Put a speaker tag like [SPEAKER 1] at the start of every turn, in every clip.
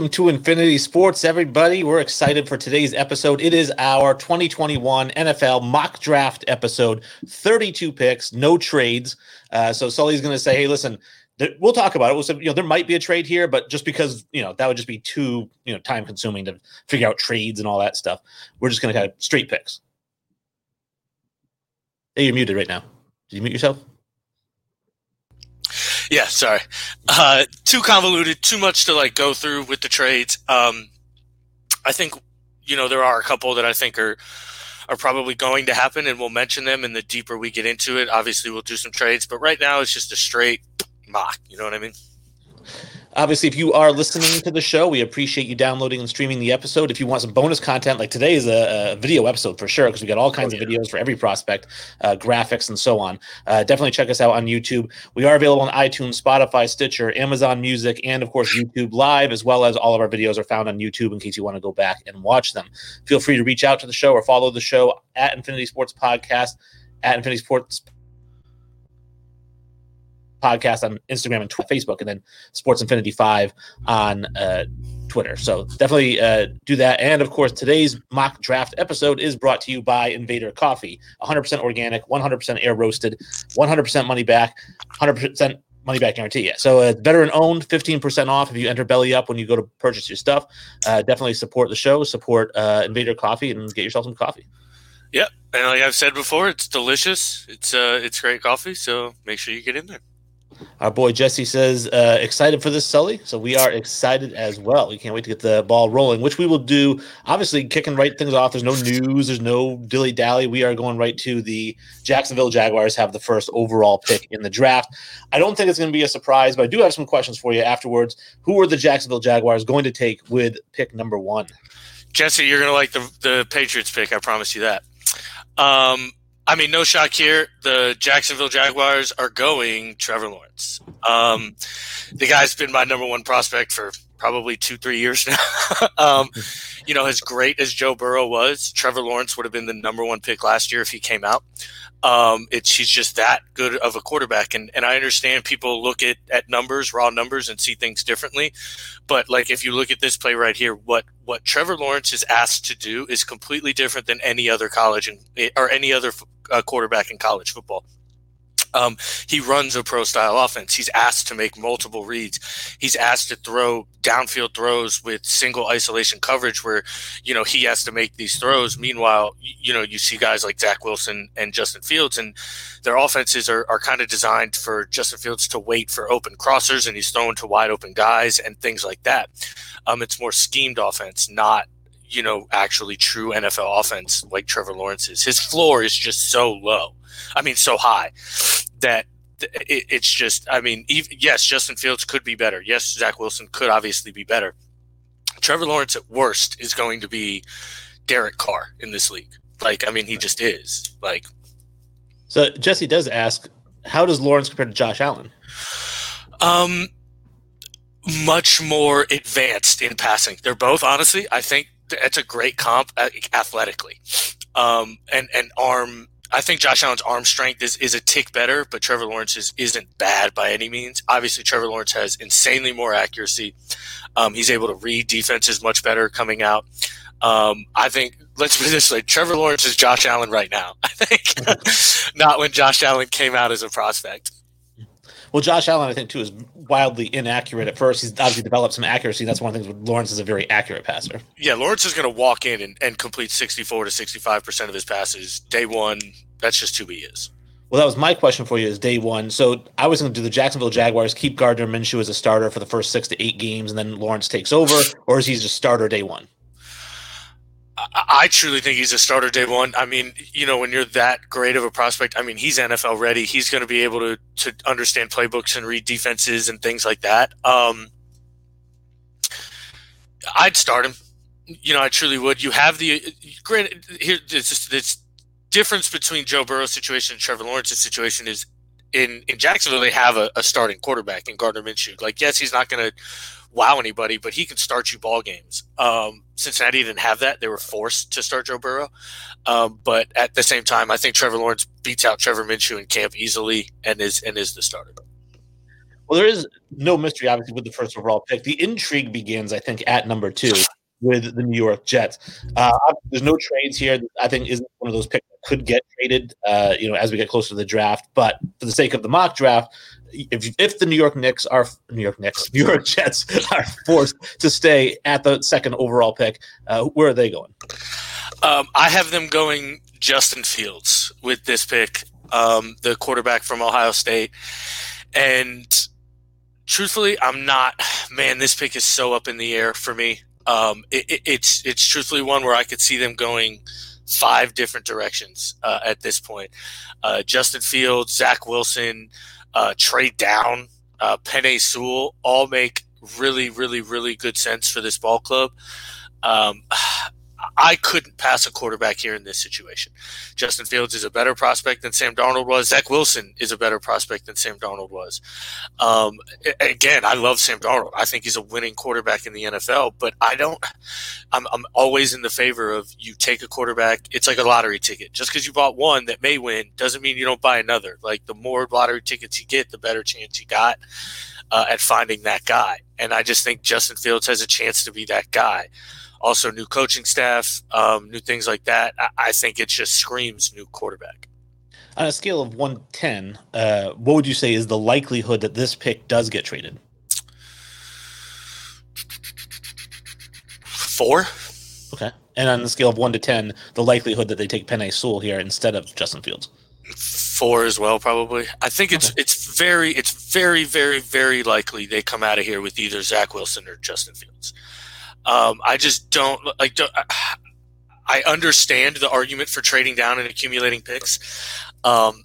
[SPEAKER 1] Welcome to Infinity Sports, everybody. We're excited for today's episode. It is our 2021 NFL mock draft episode. 32 picks, no trades. Uh, so Sully's going to say, "Hey, listen, th- we'll talk about it. We'll say, you know, there might be a trade here, but just because you know that would just be too you know time consuming to figure out trades and all that stuff. We're just going to of straight picks." Hey, you're muted right now. Did you mute yourself?
[SPEAKER 2] Yeah, sorry. Uh, too convoluted, too much to like go through with the trades. Um, I think you know there are a couple that I think are are probably going to happen, and we'll mention them. And the deeper we get into it, obviously we'll do some trades. But right now, it's just a straight mock. You know what I mean?
[SPEAKER 1] Obviously, if you are listening to the show, we appreciate you downloading and streaming the episode. If you want some bonus content, like today is a, a video episode for sure, because we got all kinds oh, yeah. of videos for every prospect, uh, graphics, and so on. Uh, definitely check us out on YouTube. We are available on iTunes, Spotify, Stitcher, Amazon Music, and of course YouTube Live, as well as all of our videos are found on YouTube in case you want to go back and watch them. Feel free to reach out to the show or follow the show at Infinity Sports Podcast, at Infinity Sports podcast on Instagram and Twitter, Facebook, and then Sports Infinity Five on uh, Twitter. So definitely uh, do that. And of course, today's mock draft episode is brought to you by Invader Coffee, 100% organic, 100% air roasted, 100% money back, 100% money back guarantee. Yeah. So uh, veteran owned, 15% off if you enter Belly Up when you go to purchase your stuff. Uh, definitely support the show, support uh, Invader Coffee, and get yourself some coffee.
[SPEAKER 2] Yep, and like I've said before, it's delicious. It's uh, it's great coffee. So make sure you get in there.
[SPEAKER 1] Our boy Jesse says, uh, excited for this, Sully. So we are excited as well. We can't wait to get the ball rolling, which we will do. Obviously, kicking right things off. There's no news, there's no dilly dally. We are going right to the Jacksonville Jaguars have the first overall pick in the draft. I don't think it's going to be a surprise, but I do have some questions for you afterwards. Who are the Jacksonville Jaguars going to take with pick number one?
[SPEAKER 2] Jesse, you're going to like the, the Patriots pick. I promise you that. Um, I mean, no shock here. The Jacksonville Jaguars are going Trevor Lawrence. Um, the guy's been my number one prospect for probably two, three years now. um, you know, as great as Joe Burrow was, Trevor Lawrence would have been the number one pick last year if he came out. Um, it's he's just that good of a quarterback, and and I understand people look at at numbers, raw numbers, and see things differently. But like if you look at this play right here, what what Trevor Lawrence is asked to do is completely different than any other college and or any other uh, quarterback in college football. Um, he runs a pro style offense. He's asked to make multiple reads. He's asked to throw downfield throws with single isolation coverage where, you know, he has to make these throws. Meanwhile, you know, you see guys like Zach Wilson and Justin Fields, and their offenses are, are kind of designed for Justin Fields to wait for open crossers and he's thrown to wide open guys and things like that. Um, it's more schemed offense, not you know, actually true NFL offense like Trevor Lawrence's. His floor is just so low. I mean, so high that it, it's just, I mean, even, yes, Justin Fields could be better. Yes, Zach Wilson could obviously be better. Trevor Lawrence at worst is going to be Derek Carr in this league. Like, I mean, he just is. Like,
[SPEAKER 1] so Jesse does ask, how does Lawrence compare to Josh Allen?
[SPEAKER 2] Um, much more advanced in passing. They're both, honestly, I think it's a great comp uh, athletically, um, and and arm. I think Josh Allen's arm strength is, is a tick better, but Trevor Lawrence's isn't bad by any means. Obviously, Trevor Lawrence has insanely more accuracy. Um, he's able to read defenses much better coming out. Um, I think let's put it this way: Trevor Lawrence is Josh Allen right now. I think not when Josh Allen came out as a prospect.
[SPEAKER 1] Well, Josh Allen, I think too, is wildly inaccurate at first. He's obviously developed some accuracy. That's one of the things. Lawrence is a very accurate passer.
[SPEAKER 2] Yeah, Lawrence is going to walk in and, and complete sixty-four to sixty-five percent of his passes day one. That's just who he is.
[SPEAKER 1] Well, that was my question for you is day one. So I was going to do the Jacksonville Jaguars keep Gardner Minshew as a starter for the first six to eight games, and then Lawrence takes over, or is he just starter day one?
[SPEAKER 2] I truly think he's a starter day one. I mean, you know, when you're that great of a prospect, I mean, he's NFL ready. He's going to be able to to understand playbooks and read defenses and things like that. Um, I'd start him. You know, I truly would. You have the granted here. This this difference between Joe Burrow's situation and Trevor Lawrence's situation is in in Jacksonville they have a, a starting quarterback in Gardner Minshew. Like, yes, he's not going to wow anybody, but he can start you ball games. Um, Cincinnati didn't have that; they were forced to start Joe Burrow. Um, but at the same time, I think Trevor Lawrence beats out Trevor Minshew in camp easily and is and is the starter.
[SPEAKER 1] Well, there is no mystery, obviously, with the first overall pick. The intrigue begins, I think, at number two with the New York Jets. Uh, there's no trades here. I think isn't one of those picks that could get traded. Uh, you know, as we get closer to the draft. But for the sake of the mock draft, if if the New York Knicks are New York Knicks, New York Jets are forced to stay at the second overall pick, uh, where are they going?
[SPEAKER 2] Um, I have them going Justin Fields with this pick, um, the quarterback from Ohio State, and truthfully, I'm not. Man, this pick is so up in the air for me. Um, it, it, it's it's truthfully one where I could see them going five different directions uh, at this point. Uh, Justin Fields, Zach Wilson, uh, Trey Down, uh, Penei Sewell all make really, really, really good sense for this ball club. Um, I couldn't pass a quarterback here in this situation. Justin Fields is a better prospect than Sam Darnold was. Zach Wilson is a better prospect than Sam Darnold was. Um, again, I love Sam Darnold. I think he's a winning quarterback in the NFL, but I don't. I'm, I'm always in the favor of you take a quarterback. It's like a lottery ticket. Just because you bought one that may win doesn't mean you don't buy another. Like the more lottery tickets you get, the better chance you got uh, at finding that guy. And I just think Justin Fields has a chance to be that guy also new coaching staff, um, new things like that. I, I, think it just screams new quarterback.
[SPEAKER 1] On a scale of one ten, uh, what would you say is the likelihood that this pick does get traded?
[SPEAKER 2] Four.
[SPEAKER 1] Okay. And on the scale of one to ten, the likelihood that they take Penei Sewell here instead of Justin Fields.
[SPEAKER 2] Four as well, probably. I think it's okay. it's very it's very very very likely they come out of here with either Zach Wilson or Justin Fields. Um, I just don't like. Don't, I understand the argument for trading down and accumulating picks. Um,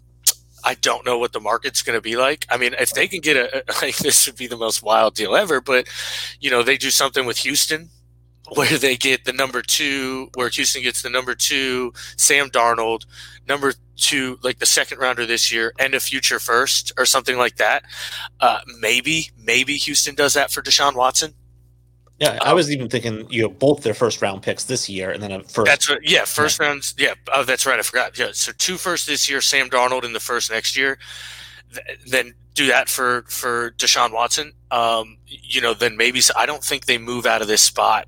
[SPEAKER 2] I don't know what the market's going to be like. I mean, if they can get a like this would be the most wild deal ever. But you know, they do something with Houston where they get the number two, where Houston gets the number two, Sam Darnold, number two, like the second rounder this year, and a future first or something like that. Uh, maybe, maybe Houston does that for Deshaun Watson.
[SPEAKER 1] Yeah, I was even thinking, you know, both their first round picks this year and then a first.
[SPEAKER 2] That's right. Yeah, first yeah. rounds. Yeah. Oh, that's right. I forgot. Yeah. So two first this year, Sam Darnold in the first next year. Th- then do that for for Deshaun Watson. Um, you know, then maybe so I don't think they move out of this spot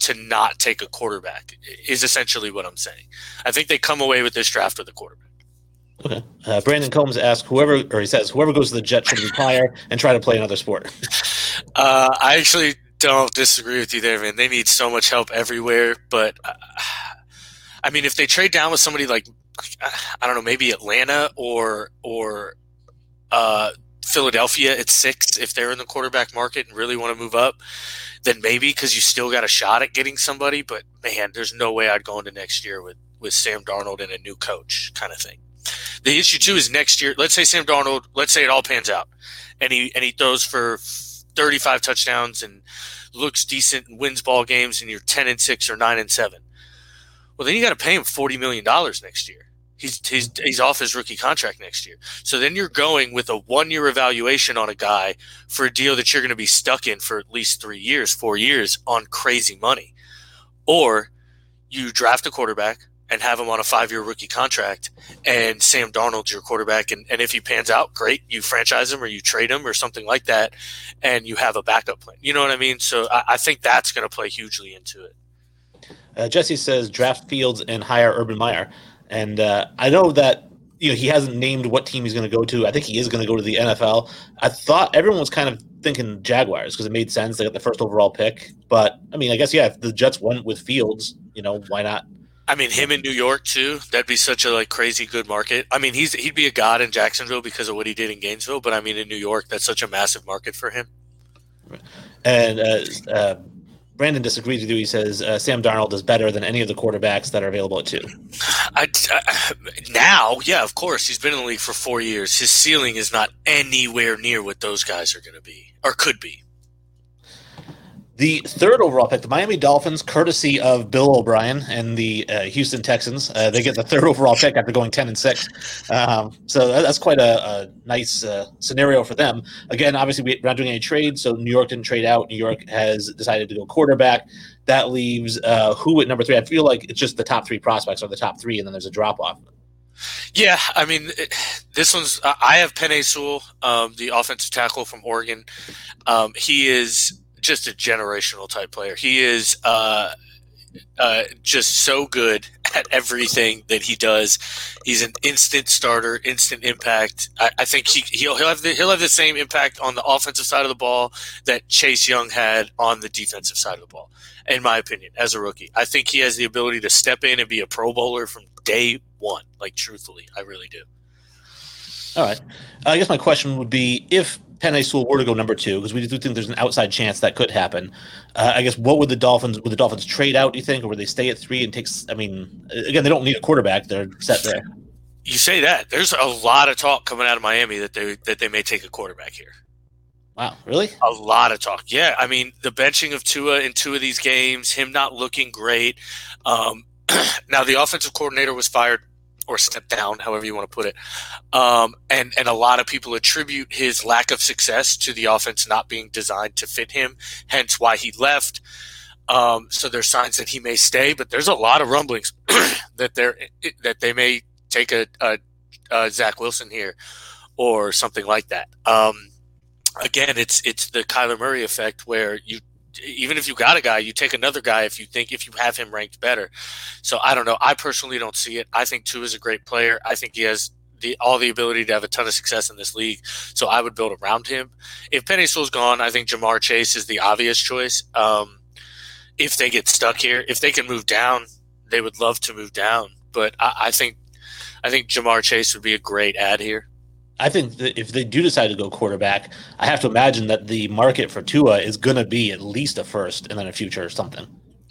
[SPEAKER 2] to not take a quarterback. Is essentially what I'm saying. I think they come away with this draft with a quarterback.
[SPEAKER 1] Okay. Uh, Brandon Combs asks whoever, or he says whoever goes to the Jets should retire and try to play another sport.
[SPEAKER 2] Uh, I actually don't disagree with you there, man. They need so much help everywhere. But uh, I mean, if they trade down with somebody like I don't know, maybe Atlanta or or uh, Philadelphia at six, if they're in the quarterback market and really want to move up, then maybe because you still got a shot at getting somebody. But man, there's no way I'd go into next year with with Sam Darnold and a new coach kind of thing. The issue too is next year. Let's say Sam Darnold. Let's say it all pans out, and he and he throws for 35 touchdowns and looks decent and wins ball games and you're 10 and 6 or 9 and 7 well then you got to pay him 40 million dollars next year. He's, he's he's off his rookie contract next year. So then you're going with a one year evaluation on a guy for a deal that you're going to be stuck in for at least 3 years 4 years on crazy money. Or you draft a quarterback and have him on a five year rookie contract and Sam Darnold's your quarterback and, and if he pans out, great, you franchise him or you trade him or something like that and you have a backup plan. You know what I mean? So I, I think that's gonna play hugely into it.
[SPEAKER 1] Uh, Jesse says draft Fields and hire Urban Meyer. And uh, I know that you know he hasn't named what team he's going to go to. I think he is going to go to the NFL. I thought everyone was kind of thinking Jaguars because it made sense. They got the first overall pick. But I mean, I guess yeah, if the Jets went with Fields, you know, why not?
[SPEAKER 2] I mean, him in New York too. That'd be such a like crazy good market. I mean, he's he'd be a god in Jacksonville because of what he did in Gainesville. But I mean, in New York, that's such a massive market for him.
[SPEAKER 1] And uh, uh, Brandon disagrees with you. He says uh, Sam Darnold is better than any of the quarterbacks that are available at two.
[SPEAKER 2] I, I, now, yeah, of course, he's been in the league for four years. His ceiling is not anywhere near what those guys are going to be or could be.
[SPEAKER 1] The third overall pick, the Miami Dolphins, courtesy of Bill O'Brien and the uh, Houston Texans, uh, they get the third overall pick after going ten and six. Um, so that's quite a, a nice uh, scenario for them. Again, obviously we're not doing any trades, so New York didn't trade out. New York has decided to go quarterback. That leaves uh, who at number three? I feel like it's just the top three prospects are the top three, and then there's a drop off.
[SPEAKER 2] Yeah, I mean, this one's. I have Penei Sewell, um, the offensive tackle from Oregon. Um, he is just a generational type player. He is uh, uh, just so good at everything that he does. He's an instant starter, instant impact. I, I think he, he'll, he'll have the, he'll have the same impact on the offensive side of the ball that Chase Young had on the defensive side of the ball. In my opinion, as a rookie, I think he has the ability to step in and be a Pro Bowler from day one. Like truthfully, I really do.
[SPEAKER 1] All right. I guess my question would be if Penei Sewell were to go number two, because we do think there's an outside chance that could happen. Uh, I guess what would the Dolphins would the Dolphins trade out? Do you think, or would they stay at three and take? I mean, again, they don't need a quarterback; they're set there.
[SPEAKER 2] You say that there's a lot of talk coming out of Miami that they that they may take a quarterback here.
[SPEAKER 1] Wow, really?
[SPEAKER 2] A lot of talk. Yeah, I mean the benching of Tua in two of these games, him not looking great. Um, now the offensive coordinator was fired or step down, however you want to put it. Um, and and a lot of people attribute his lack of success to the offense not being designed to fit him, hence why he left. Um, so there's signs that he may stay, but there's a lot of rumblings that they're that they may take a, a, a Zach Wilson here or something like that. Um, again, it's it's the Kyler Murray effect where you even if you got a guy, you take another guy if you think if you have him ranked better. So I don't know. I personally don't see it. I think Tua is a great player. I think he has the all the ability to have a ton of success in this league. So I would build around him. If Penei Sewell's gone, I think Ja'Marr Chase is the obvious choice. Um, if they get stuck here, if they can move down, they would love to move down. But I, I think I think Ja'Marr Chase would be a great ad here.
[SPEAKER 1] I think that if they do decide to go quarterback, I have to imagine that the market for Tua is going to be at least a first and then a future or something.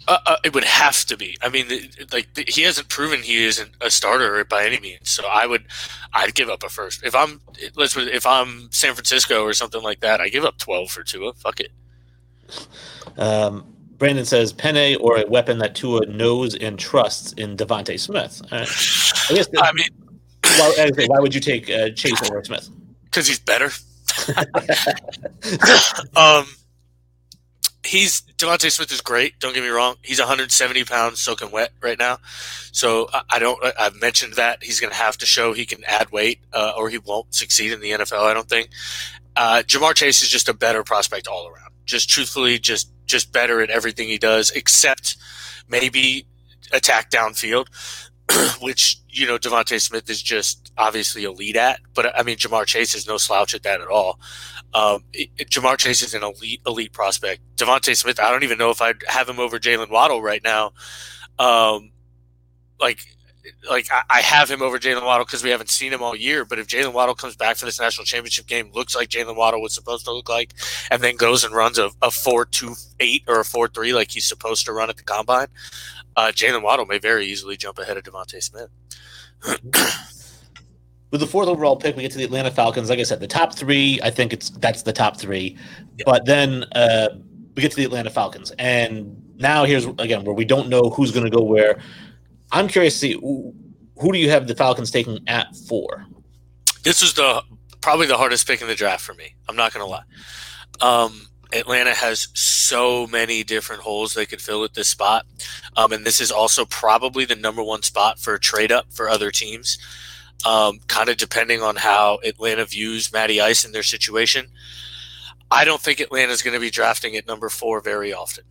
[SPEAKER 2] Uh, uh, it would have to be. I mean, like he hasn't proven he isn't a starter by any means. So I would, I'd give up a first if I'm let's if I'm San Francisco or something like that. I give up twelve for Tua. Fuck it.
[SPEAKER 1] Um, Brandon says Penei or a weapon that Tua knows and trusts in DeVonta Smith. Uh,
[SPEAKER 2] I guess. I mean,
[SPEAKER 1] why, why would you take uh, Chase over Smith?
[SPEAKER 2] Because he's better. um, he's DeVonta Smith is great. Don't get me wrong. He's 170 pounds soaking wet right now. So I, I don't. I've mentioned that he's going to have to show he can add weight, uh, or he won't succeed in the NFL. I don't think. Uh, Ja'Marr Chase is just a better prospect all around. Just truthfully, just just better at everything he does, except maybe attack downfield. which you know DeVonta Smith is just obviously elite at. But I mean, Ja'Marr Chase is no slouch at that at all. Um, it, Ja'Marr Chase is an elite elite prospect. DeVonta Smith, I don't even know if I'd have him over Jaylen Waddle right now. Um, like like I have him over Jaylen Waddle because we haven't seen him all year. But if Jaylen Waddle comes back for this national championship game, looks like Jaylen Waddle was supposed to look like, and then goes and runs a, a four two eight or a four three like he's supposed to run at the combine, uh, Jaylen Waddle may very easily jump ahead of DeVonta Smith.
[SPEAKER 1] With the fourth overall pick, we get to the Atlanta Falcons. Like I said, the top three, I think it's that's the top three. Yeah. But then uh, we get to the Atlanta Falcons, and now here's again where we don't know who's going to go where. I'm curious to see who, do you have the Falcons taking at four.
[SPEAKER 2] This was the probably the hardest pick in the draft for me. I'm not going to lie. Um, Atlanta has so many different holes they could fill at this spot. Um, and this is also probably the number one spot for a trade up for other teams. Um, kind of depending on how Atlanta views Matty Ice in their situation. I don't think Atlanta is going to be drafting at number four very often,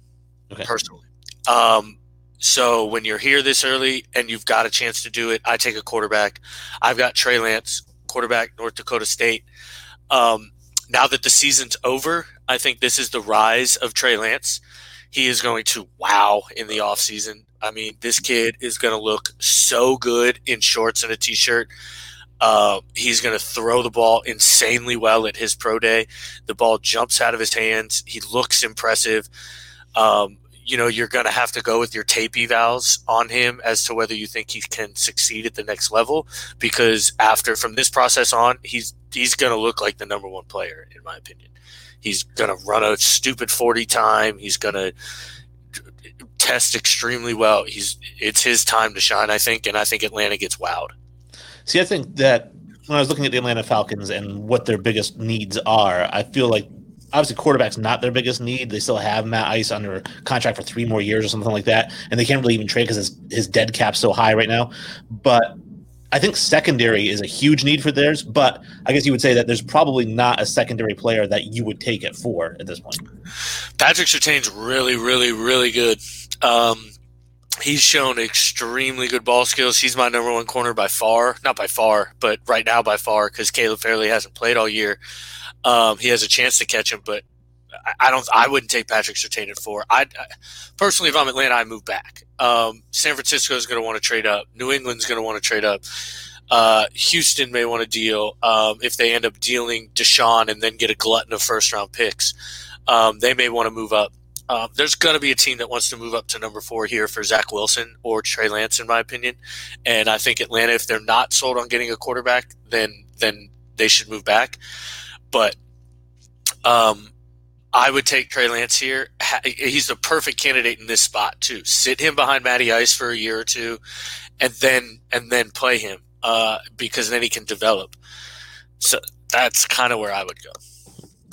[SPEAKER 2] okay. personally. Um, so when you're here this early and you've got a chance to do it, I take a quarterback. I've got Trey Lance, quarterback, North Dakota State. Um, now that the season's over, I think this is the rise of Trey Lance. He is going to wow in the offseason. I mean, this kid is going to look so good in shorts and a t shirt. Uh, he's going to throw the ball insanely well at his pro day. The ball jumps out of his hands. He looks impressive. Um, you know, you're going to have to go with your tape evals on him as to whether you think he can succeed at the next level. Because after from this process on, he's he's going to look like the number one player, in my opinion. He's going to run a stupid 40 time. He's going to test extremely well. He's it's his time to shine, I think, and I think Atlanta gets wowed.
[SPEAKER 1] See, I think that when I was looking at the Atlanta Falcons and what their biggest needs are, I feel like obviously quarterback's not their biggest need. They still have Matt Ice under contract for three more years or something like that, and they can't really even trade because his his dead cap's so high right now. But I think secondary is a huge need for theirs, but I guess you would say that there's probably not a secondary player that you would take it for at this point.
[SPEAKER 2] Patrick Surtain's really, really, really good. Um, he's shown extremely good ball skills. He's my number one corner by far, not by far, but right now by far because Caleb Farley hasn't played all year. Um, he has a chance to catch him, but I don't. I wouldn't take Patrick Surtain at four. I personally, if I'm Atlanta, I move back. Um, San Francisco is going to want to trade up. New England's going to want to trade up. Uh, Houston may want to deal um, if they end up dealing Deshaun and then get a glutton of first round picks. Um, they may want to move up. Um, there's going to be a team that wants to move up to number four here for Zach Wilson or Trey Lance, in my opinion. And I think Atlanta, if they're not sold on getting a quarterback, then then they should move back. But um, I would take Trey Lance here. He's the perfect candidate in this spot too. Sit him behind Matty Ice for a year or two, and then and then play him uh, because then he can develop. So that's kind of where I would go.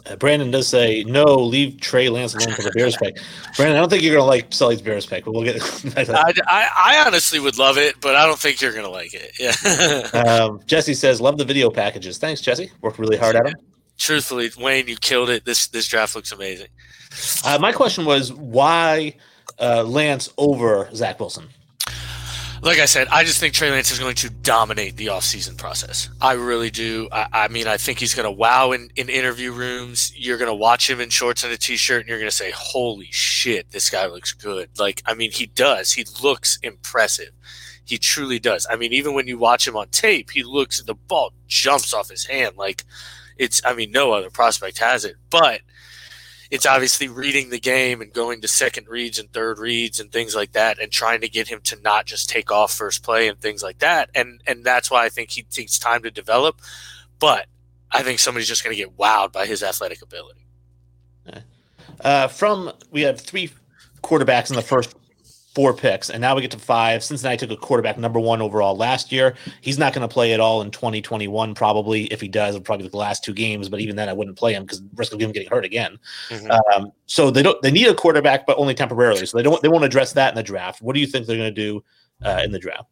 [SPEAKER 1] Uh, Brandon does say no. Leave Trey Lance alone for the Bears pick. Brandon, I don't think you're gonna like Sully's Bears pick, but we'll get.
[SPEAKER 2] I, I, I, honestly would love it, but I don't think you're gonna like it. Yeah.
[SPEAKER 1] um, Jesse says love the video packages. Thanks, Jesse. Worked really hard at them.
[SPEAKER 2] Truthfully, Wayne, you killed it. This this draft looks amazing.
[SPEAKER 1] Uh, my question was why uh, Lance over Zach Wilson
[SPEAKER 2] like I said, I just think Trey Lance is going to dominate the offseason process. I really do. I, I mean, I think he's going to wow in, in interview rooms. You're going to watch him in shorts and a t shirt, and you're going to say, holy shit, this guy looks good. Like, I mean, he does. He looks impressive. He truly does. I mean, even when you watch him on tape, he looks, the ball jumps off his hand. Like, it's, I mean, no other prospect has it. But it's obviously reading the game and going to second reads and third reads and things like that and trying to get him to not just take off first play and things like that and and that's why I think he takes time to develop but I think somebody's just going to get wowed by his athletic ability.
[SPEAKER 1] Uh, from we have three quarterbacks in the first four picks, and now we get to five. Cincinnati took a quarterback number one overall last year. He's not going to play at all in 2021, probably. If he does, it'll probably be the last two games. But even then, I wouldn't play him because risk of him getting hurt again. Mm-hmm. Um, so they don't. They need a quarterback, but only temporarily. So they don't. They won't address that in the draft. What do you think they're going to do uh, in the draft?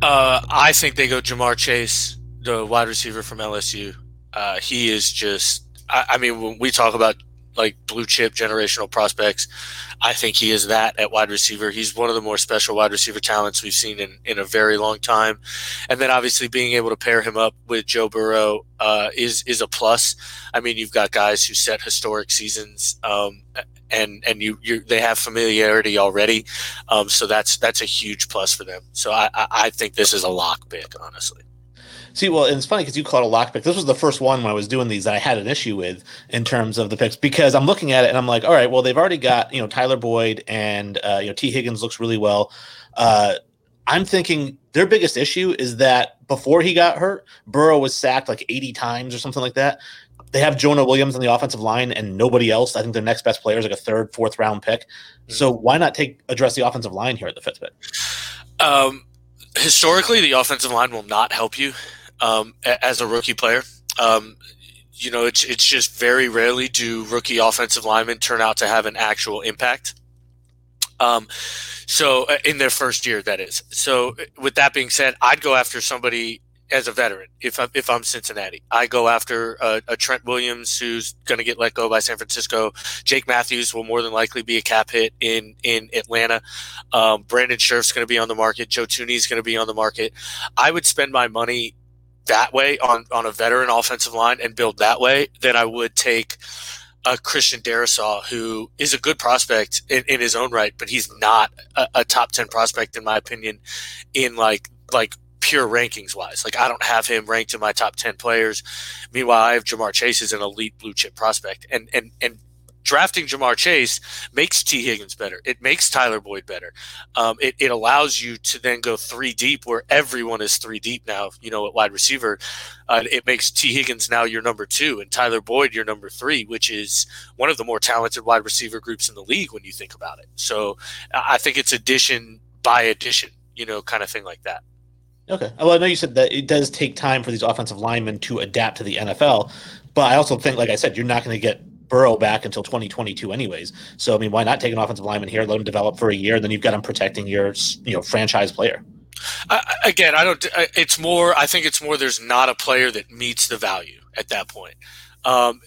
[SPEAKER 2] Uh, I think they go Ja'Marr Chase, the wide receiver from LSU. Uh, he is just. I, I mean, when we talk about like blue chip generational prospects. I think he is that at wide receiver. He's one of the more special wide receiver talents we've seen in, in a very long time. And then obviously being able to pair him up with Joe Burrow uh, is is a plus. I mean, you've got guys who set historic seasons. Um, and and you you they have familiarity already, um, so that's that's a huge plus for them. So I, I think this is a lock pick, honestly.
[SPEAKER 1] See, well, and it's funny because you called a lock pick. This was the first one when I was doing these that I had an issue with in terms of the picks because I'm looking at it and I'm like, all right, well, they've already got you know Tyler Boyd and uh, you know Tee Higgins looks really well. Uh, I'm thinking their biggest issue is that before he got hurt, Burrow was sacked like 80 times or something like that. They have Jonah Williams on the offensive line and nobody else. I think their next best player is like a third, fourth round pick. Mm-hmm. So why not take address the offensive line here at the fifth pick?
[SPEAKER 2] Um, historically, the offensive line will not help you um, as a rookie player. Um, you know, it's it's just very rarely do rookie offensive linemen turn out to have an actual impact. Um, so uh, in their first year, that is. So with that being said, I'd go after somebody as a veteran if I'm, if I'm Cincinnati. I go after a, a Trent Williams who's going to get let go by San Francisco. Jake Matthews will more than likely be a cap hit in in Atlanta. Um, Brandon Scherff's going to be on the market. Joe Thuney is going to be on the market. I would spend my money that way on on a veteran offensive line and build that way than I would take a Christian Darrisaw, who is a good prospect in, in his own right, but he's not a, a, top ten prospect in my opinion. In like like pure rankings wise, like I don't have him ranked in my top ten players. Meanwhile, I have Ja'Marr Chase as an elite blue chip prospect, and and and drafting Ja'Marr Chase makes Tee Higgins better. It makes Tyler Boyd better. Um, it, it allows you to then go three deep where everyone is three deep now, you know, at wide receiver. Uh, it makes Tee Higgins now your number two and Tyler Boyd your number three, which is one of the more talented wide receiver groups in the league when you think about it. So I think it's addition by addition, you know, kind of thing like that.
[SPEAKER 1] Okay. Well, I know you said that it does take time for these offensive linemen to adapt to the NFL, but I also think, like I said, you're not going to get Burrow back until 2022, anyways. So I mean, why not take an offensive lineman here, let him develop for a year, and then you've got him protecting your you know franchise player.
[SPEAKER 2] I, again, I don't. It's more. I think it's more. There's not a player that meets the value at that point. Um,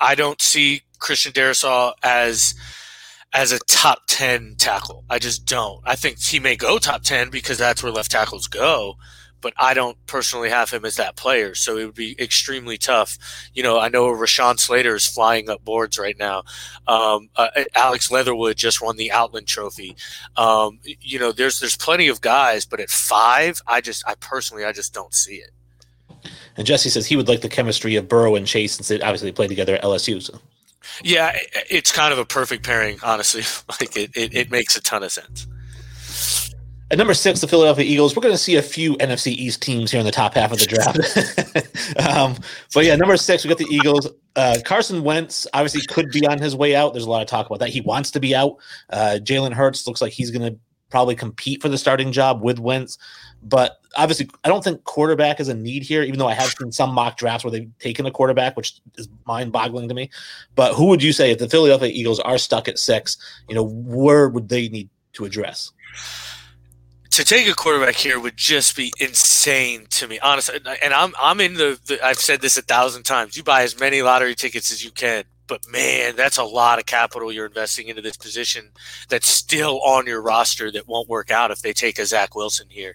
[SPEAKER 2] I don't see Christian Darrisaw as as a top 10 tackle. I just don't. I think he may go top 10 because that's where left tackles go, but I don't personally have him as that player. So it would be extremely tough. You know, I know Rashawn Slater is flying up boards right now. Um, uh, Alex Leatherwood just won the Outland Trophy. Um, you know, there's there's plenty of guys, but at five, I just I personally I just don't see it.
[SPEAKER 1] And Jesse says he would like the chemistry of Burrow and Chase since they obviously played together at LSU. So.
[SPEAKER 2] Yeah, it's kind of a perfect pairing, honestly. Like it, it, it makes a ton of sense.
[SPEAKER 1] At number six, the Philadelphia Eagles. We're going to see a few NFC East teams here in the top half of the draft. um, but yeah, number six, we got the Eagles. Uh, Carson Wentz obviously could be on his way out. There's a lot of talk about that. He wants to be out. Uh, Jalen Hurts looks like he's going to probably compete for the starting job with Wentz. But obviously, I don't think quarterback is a need here, even though I have seen some mock drafts where they've taken a quarterback, which is mind boggling to me. But who would you say if the Philadelphia Eagles are stuck at six, you know, where would they need to address?
[SPEAKER 2] To take a quarterback here would just be insane to me, honestly. And I'm I'm in the, the I've said this a thousand times. You buy as many lottery tickets as you can but man, that's a lot of capital you're investing into this position that's still on your roster that won't work out if they take a Zach Wilson here.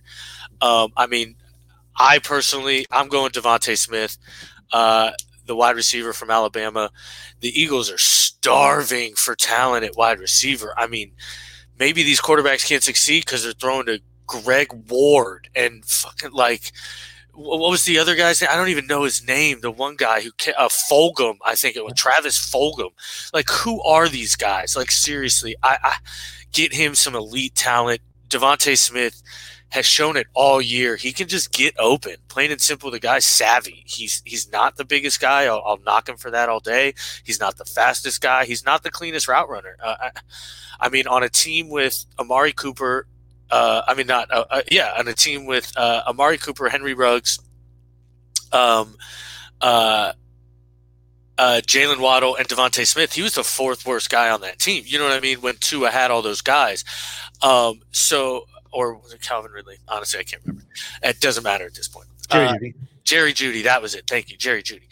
[SPEAKER 2] Um, I mean, I personally, I'm going DeVonta Smith, uh, the wide receiver from Alabama. The Eagles are starving for talent at wide receiver. I mean, maybe these quarterbacks can't succeed because they're throwing to Greg Ward and fucking like what was the other guy's name? I don't even know his name. The one guy who uh, Fulgham, I think it was Travis Fulgham. Like, who are these guys? Like, seriously, I, I get him some elite talent. DeVonta Smith has shown it all year. He can just get open, plain and simple. The guy's savvy. He's he's not the biggest guy. I'll, I'll knock him for that all day. He's not the fastest guy. He's not the cleanest route runner. Uh, I, I mean, on a team with Amari Cooper uh, I mean, not uh, uh, yeah, on a team with uh, Amari Cooper, Henry Ruggs, um, uh, uh, Jaylen Waddle, and DeVonta Smith. He was the fourth worst guy on that team. You know what I mean? When Tua had all those guys, um, so or was it Calvin Ridley? Honestly, I can't remember. It doesn't matter at this point. Jerry uh, Jeudy. Jerry Jeudy, that was it. Thank you, Jerry Jeudy.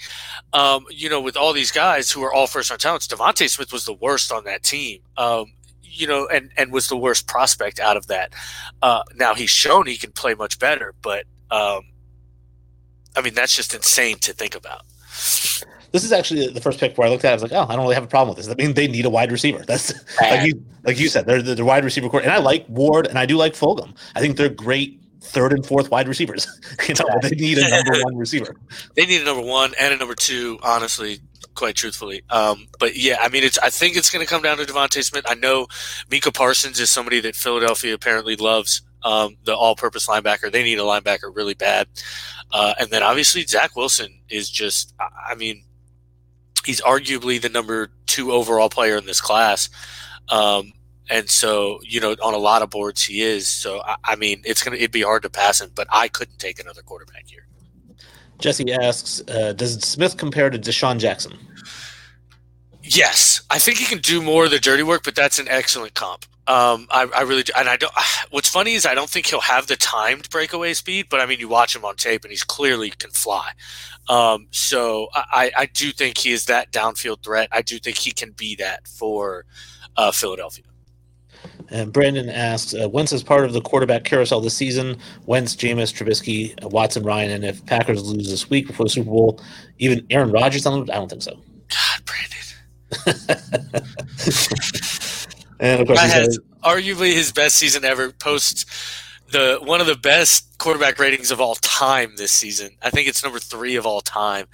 [SPEAKER 2] Um, you know, with all these guys who are all first round talents, DeVonta Smith was the worst on that team. Um, you know, and and was the worst prospect out of that. Uh, now he's shown he can play much better, but um, I mean that's just insane to think about.
[SPEAKER 1] This is actually the first pick where I looked at. it. I was like, oh, I don't really have a problem with this. I mean, they need a wide receiver. That's like you like you said, they're the wide receiver court, and I like Ward and I do like Fulgham. I think they're great third and fourth wide receivers. you know, they need a number one receiver.
[SPEAKER 2] They need a number one and a number two. Honestly, quite truthfully. Um, but yeah, I mean, it's. I think it's going to come down to DeVonta Smith. I know Micah Parsons is somebody that Philadelphia apparently loves. Um, the all-purpose linebacker. They need a linebacker really bad. Uh, and then obviously Zach Wilson is just. I mean, he's arguably the number two overall player in this class. Um, and so, you know, on a lot of boards he is. So I, I mean, it's gonna it'd be hard to pass him, but I couldn't take another quarterback here.
[SPEAKER 1] Jesse asks, uh, does Smith compare to DeSean Jackson?
[SPEAKER 2] Yes, I think he can do more of the dirty work, but that's an excellent comp. Um, I, I, really do, and I don't. What's funny is I don't think he'll have the timed breakaway speed, but I mean, you watch him on tape, and he's clearly can fly. Um, so I, I do think he is that downfield threat. I do think he can be that for uh, Philadelphia.
[SPEAKER 1] And Brandon asks, uh, Wentz is part of the quarterback carousel this season. Wentz, Jameis, Trubisky, uh, Watson, Ryan, and if Packers lose this week before the Super Bowl, even Aaron Rodgers on I don't think so.
[SPEAKER 2] God, Brandon. and of course, I had arguably his best season ever. Post the one of the best quarterback ratings of all time this season. I think it's number three of all time,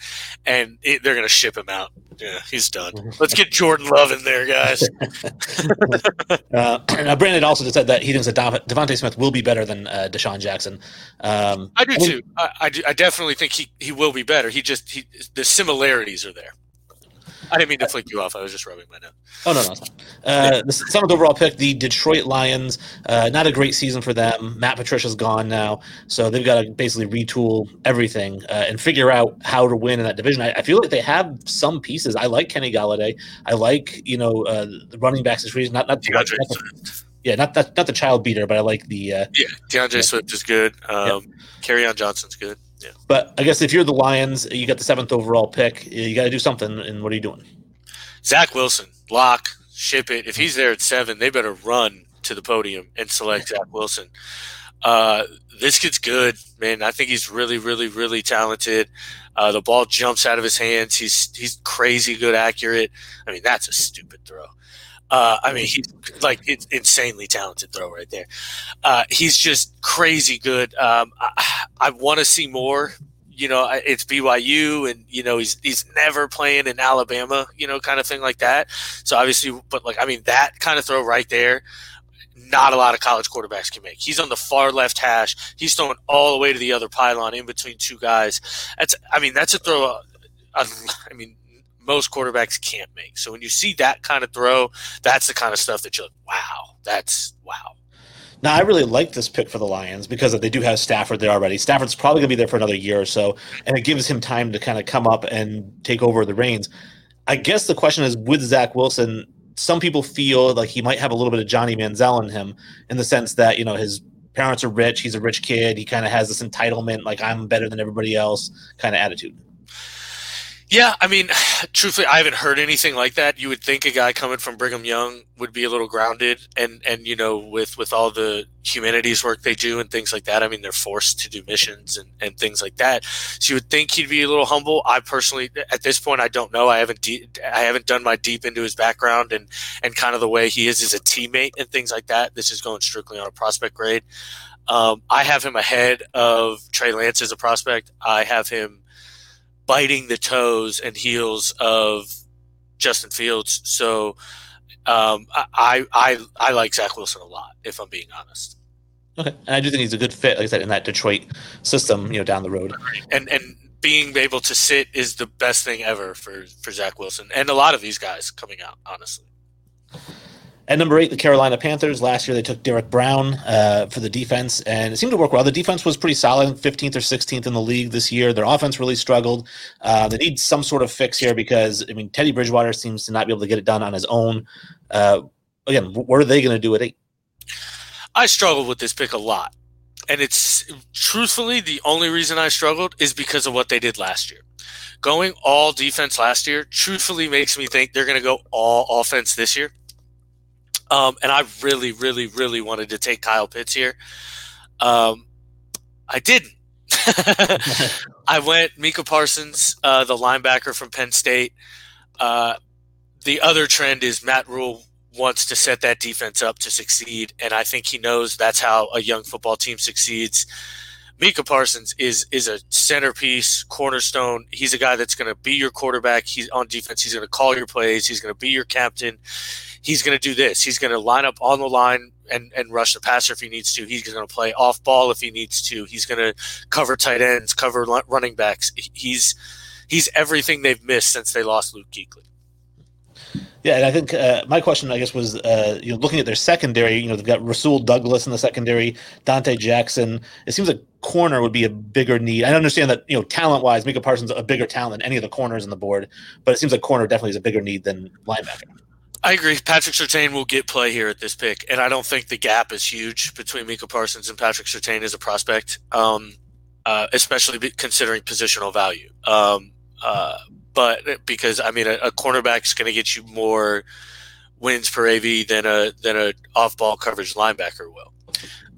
[SPEAKER 2] and it, they're going to ship him out. Yeah, he's done. Let's get Jordan Love in there, guys.
[SPEAKER 1] uh, Brandon also said that he thinks that DeVonta Smith will be better than uh, DeSean Jackson. Um,
[SPEAKER 2] I do I mean, too. I, I, do, I, definitely think he, he will be better. He just he, the similarities are there. I didn't mean to flick you off. I was just rubbing my nose.
[SPEAKER 1] Oh no, no, it's Uh, the seventh overall pick, the Detroit Lions. Uh, not a great season for them. Matt Patricia's gone now, so they've got to basically retool everything uh, and figure out how to win in that division. I, I, feel like they have some pieces. I like Kenny Golladay. I like you know uh, the running backs this reason. Not not, not, not yeah, not that not the child beater, but I like the uh,
[SPEAKER 2] yeah. D'Andre yeah. Swift is good. Um, yeah. on Johnson's good. Yeah.
[SPEAKER 1] But I guess if you're the Lions, you got the seventh overall pick. You got to do something. And what are you doing?
[SPEAKER 2] Zach Wilson, lock, ship it. If he's there at seven, they better run to the podium and select Zach Wilson. Uh, this kid's good, man. I think he's really, really, really talented. Uh, the ball jumps out of his hands. He's he's crazy good, accurate. I mean, that's a stupid throw. Uh, I mean, he's like it's insanely talented throw right there. Uh, he's just crazy good. Um, I, I want to see more. You know, it's BYU, and you know he's he's never playing in Alabama. You know, kind of thing like that. So obviously, but like I mean, that kind of throw right there not a lot of college quarterbacks can make. He's on the far left hash. He's throwing all the way to the other pylon in between two guys. That's, I mean, that's a throw. A, I mean, most quarterbacks can't make. So when you see that kind of throw, that's the kind of stuff that you're like, wow, that's wow.
[SPEAKER 1] Now, I really like this pick for the Lions because they do have Stafford there already. Stafford's probably going to be there for another year or so, and it gives him time to kind of come up and take over the reins. I guess the question is with Zach Wilson, some people feel like he might have a little bit of Johnny Manziel in him in the sense that, you know, his parents are rich, he's a rich kid, he kind of has this entitlement, like I'm better than everybody else kind of attitude.
[SPEAKER 2] Yeah, I mean, truthfully, I haven't heard anything like that. You would think a guy coming from Brigham Young would be a little grounded, and and you know, with with all the humanities work they do and things like that. I mean, they're forced to do missions and and things like that. So you would think he'd be a little humble. I personally, at this point, I don't know. I haven't de- I haven't done my deep into his background and and kind of the way he is as a teammate and things like that. This is going strictly on a prospect grade. Um, I have him ahead of Trey Lance as a prospect. I have him biting the toes and heels of Justin Fields. So um, I, I I like Zach Wilson a lot, if I'm being honest.
[SPEAKER 1] Okay, and I do think he's a good fit, like I said, in that Detroit system. You know, down the road,
[SPEAKER 2] and and being able to sit is the best thing ever for for Zach Wilson and a lot of these guys coming out. Honestly.
[SPEAKER 1] At number eight, the Carolina Panthers. Last year, they took Derrick Brown uh, for the defense, and it seemed to work well. The defense was pretty solid, 15th or 16th in the league this year. Their offense really struggled. Uh, they need some sort of fix here because, I mean, Teddy Bridgewater seems to not be able to get it done on his own. Uh, again, what are they going to do at eight?
[SPEAKER 2] I struggled with this pick a lot. And it's truthfully the only reason I struggled is because of what they did last year. Going all defense last year truthfully makes me think they're going to go all offense this year. Um, and I really, really, really wanted to take Kyle Pitts here. Um, I didn't. I went Micah Parsons, uh, the linebacker from Penn State. Uh, the other trend is Matt Rhule wants to set that defense up to succeed, and I think he knows that's how a young football team succeeds. Micah Parsons is is a centerpiece, cornerstone. He's a guy that's going to be your quarterback. He's on defense. He's going to call your plays. He's going to be your captain he's going to do this. He's going to line up on the line and, and rush the passer if he needs to. He's going to play off ball if he needs to. He's going to cover tight ends, cover running backs. He's he's everything they've missed since they lost Luke Kuechly.
[SPEAKER 1] Yeah, and I think uh, my question, I guess, was uh, you know looking at their secondary. You know, they've got Rasul Douglas in the secondary, Donte Jackson. It seems like corner would be a bigger need. I understand that you know talent wise, Micah Parsons is a bigger talent than any of the corners on the board, but it seems like corner definitely is a bigger need than linebacker.
[SPEAKER 2] I agree. Patrick Surtain will get play here at this pick, and I don't think the gap is huge between Micah Parsons and Patrick Surtain as a prospect, um, uh, especially considering positional value. Um, uh, but because I mean, a, a cornerback is going to get you more wins per AV than a than a off ball coverage linebacker will.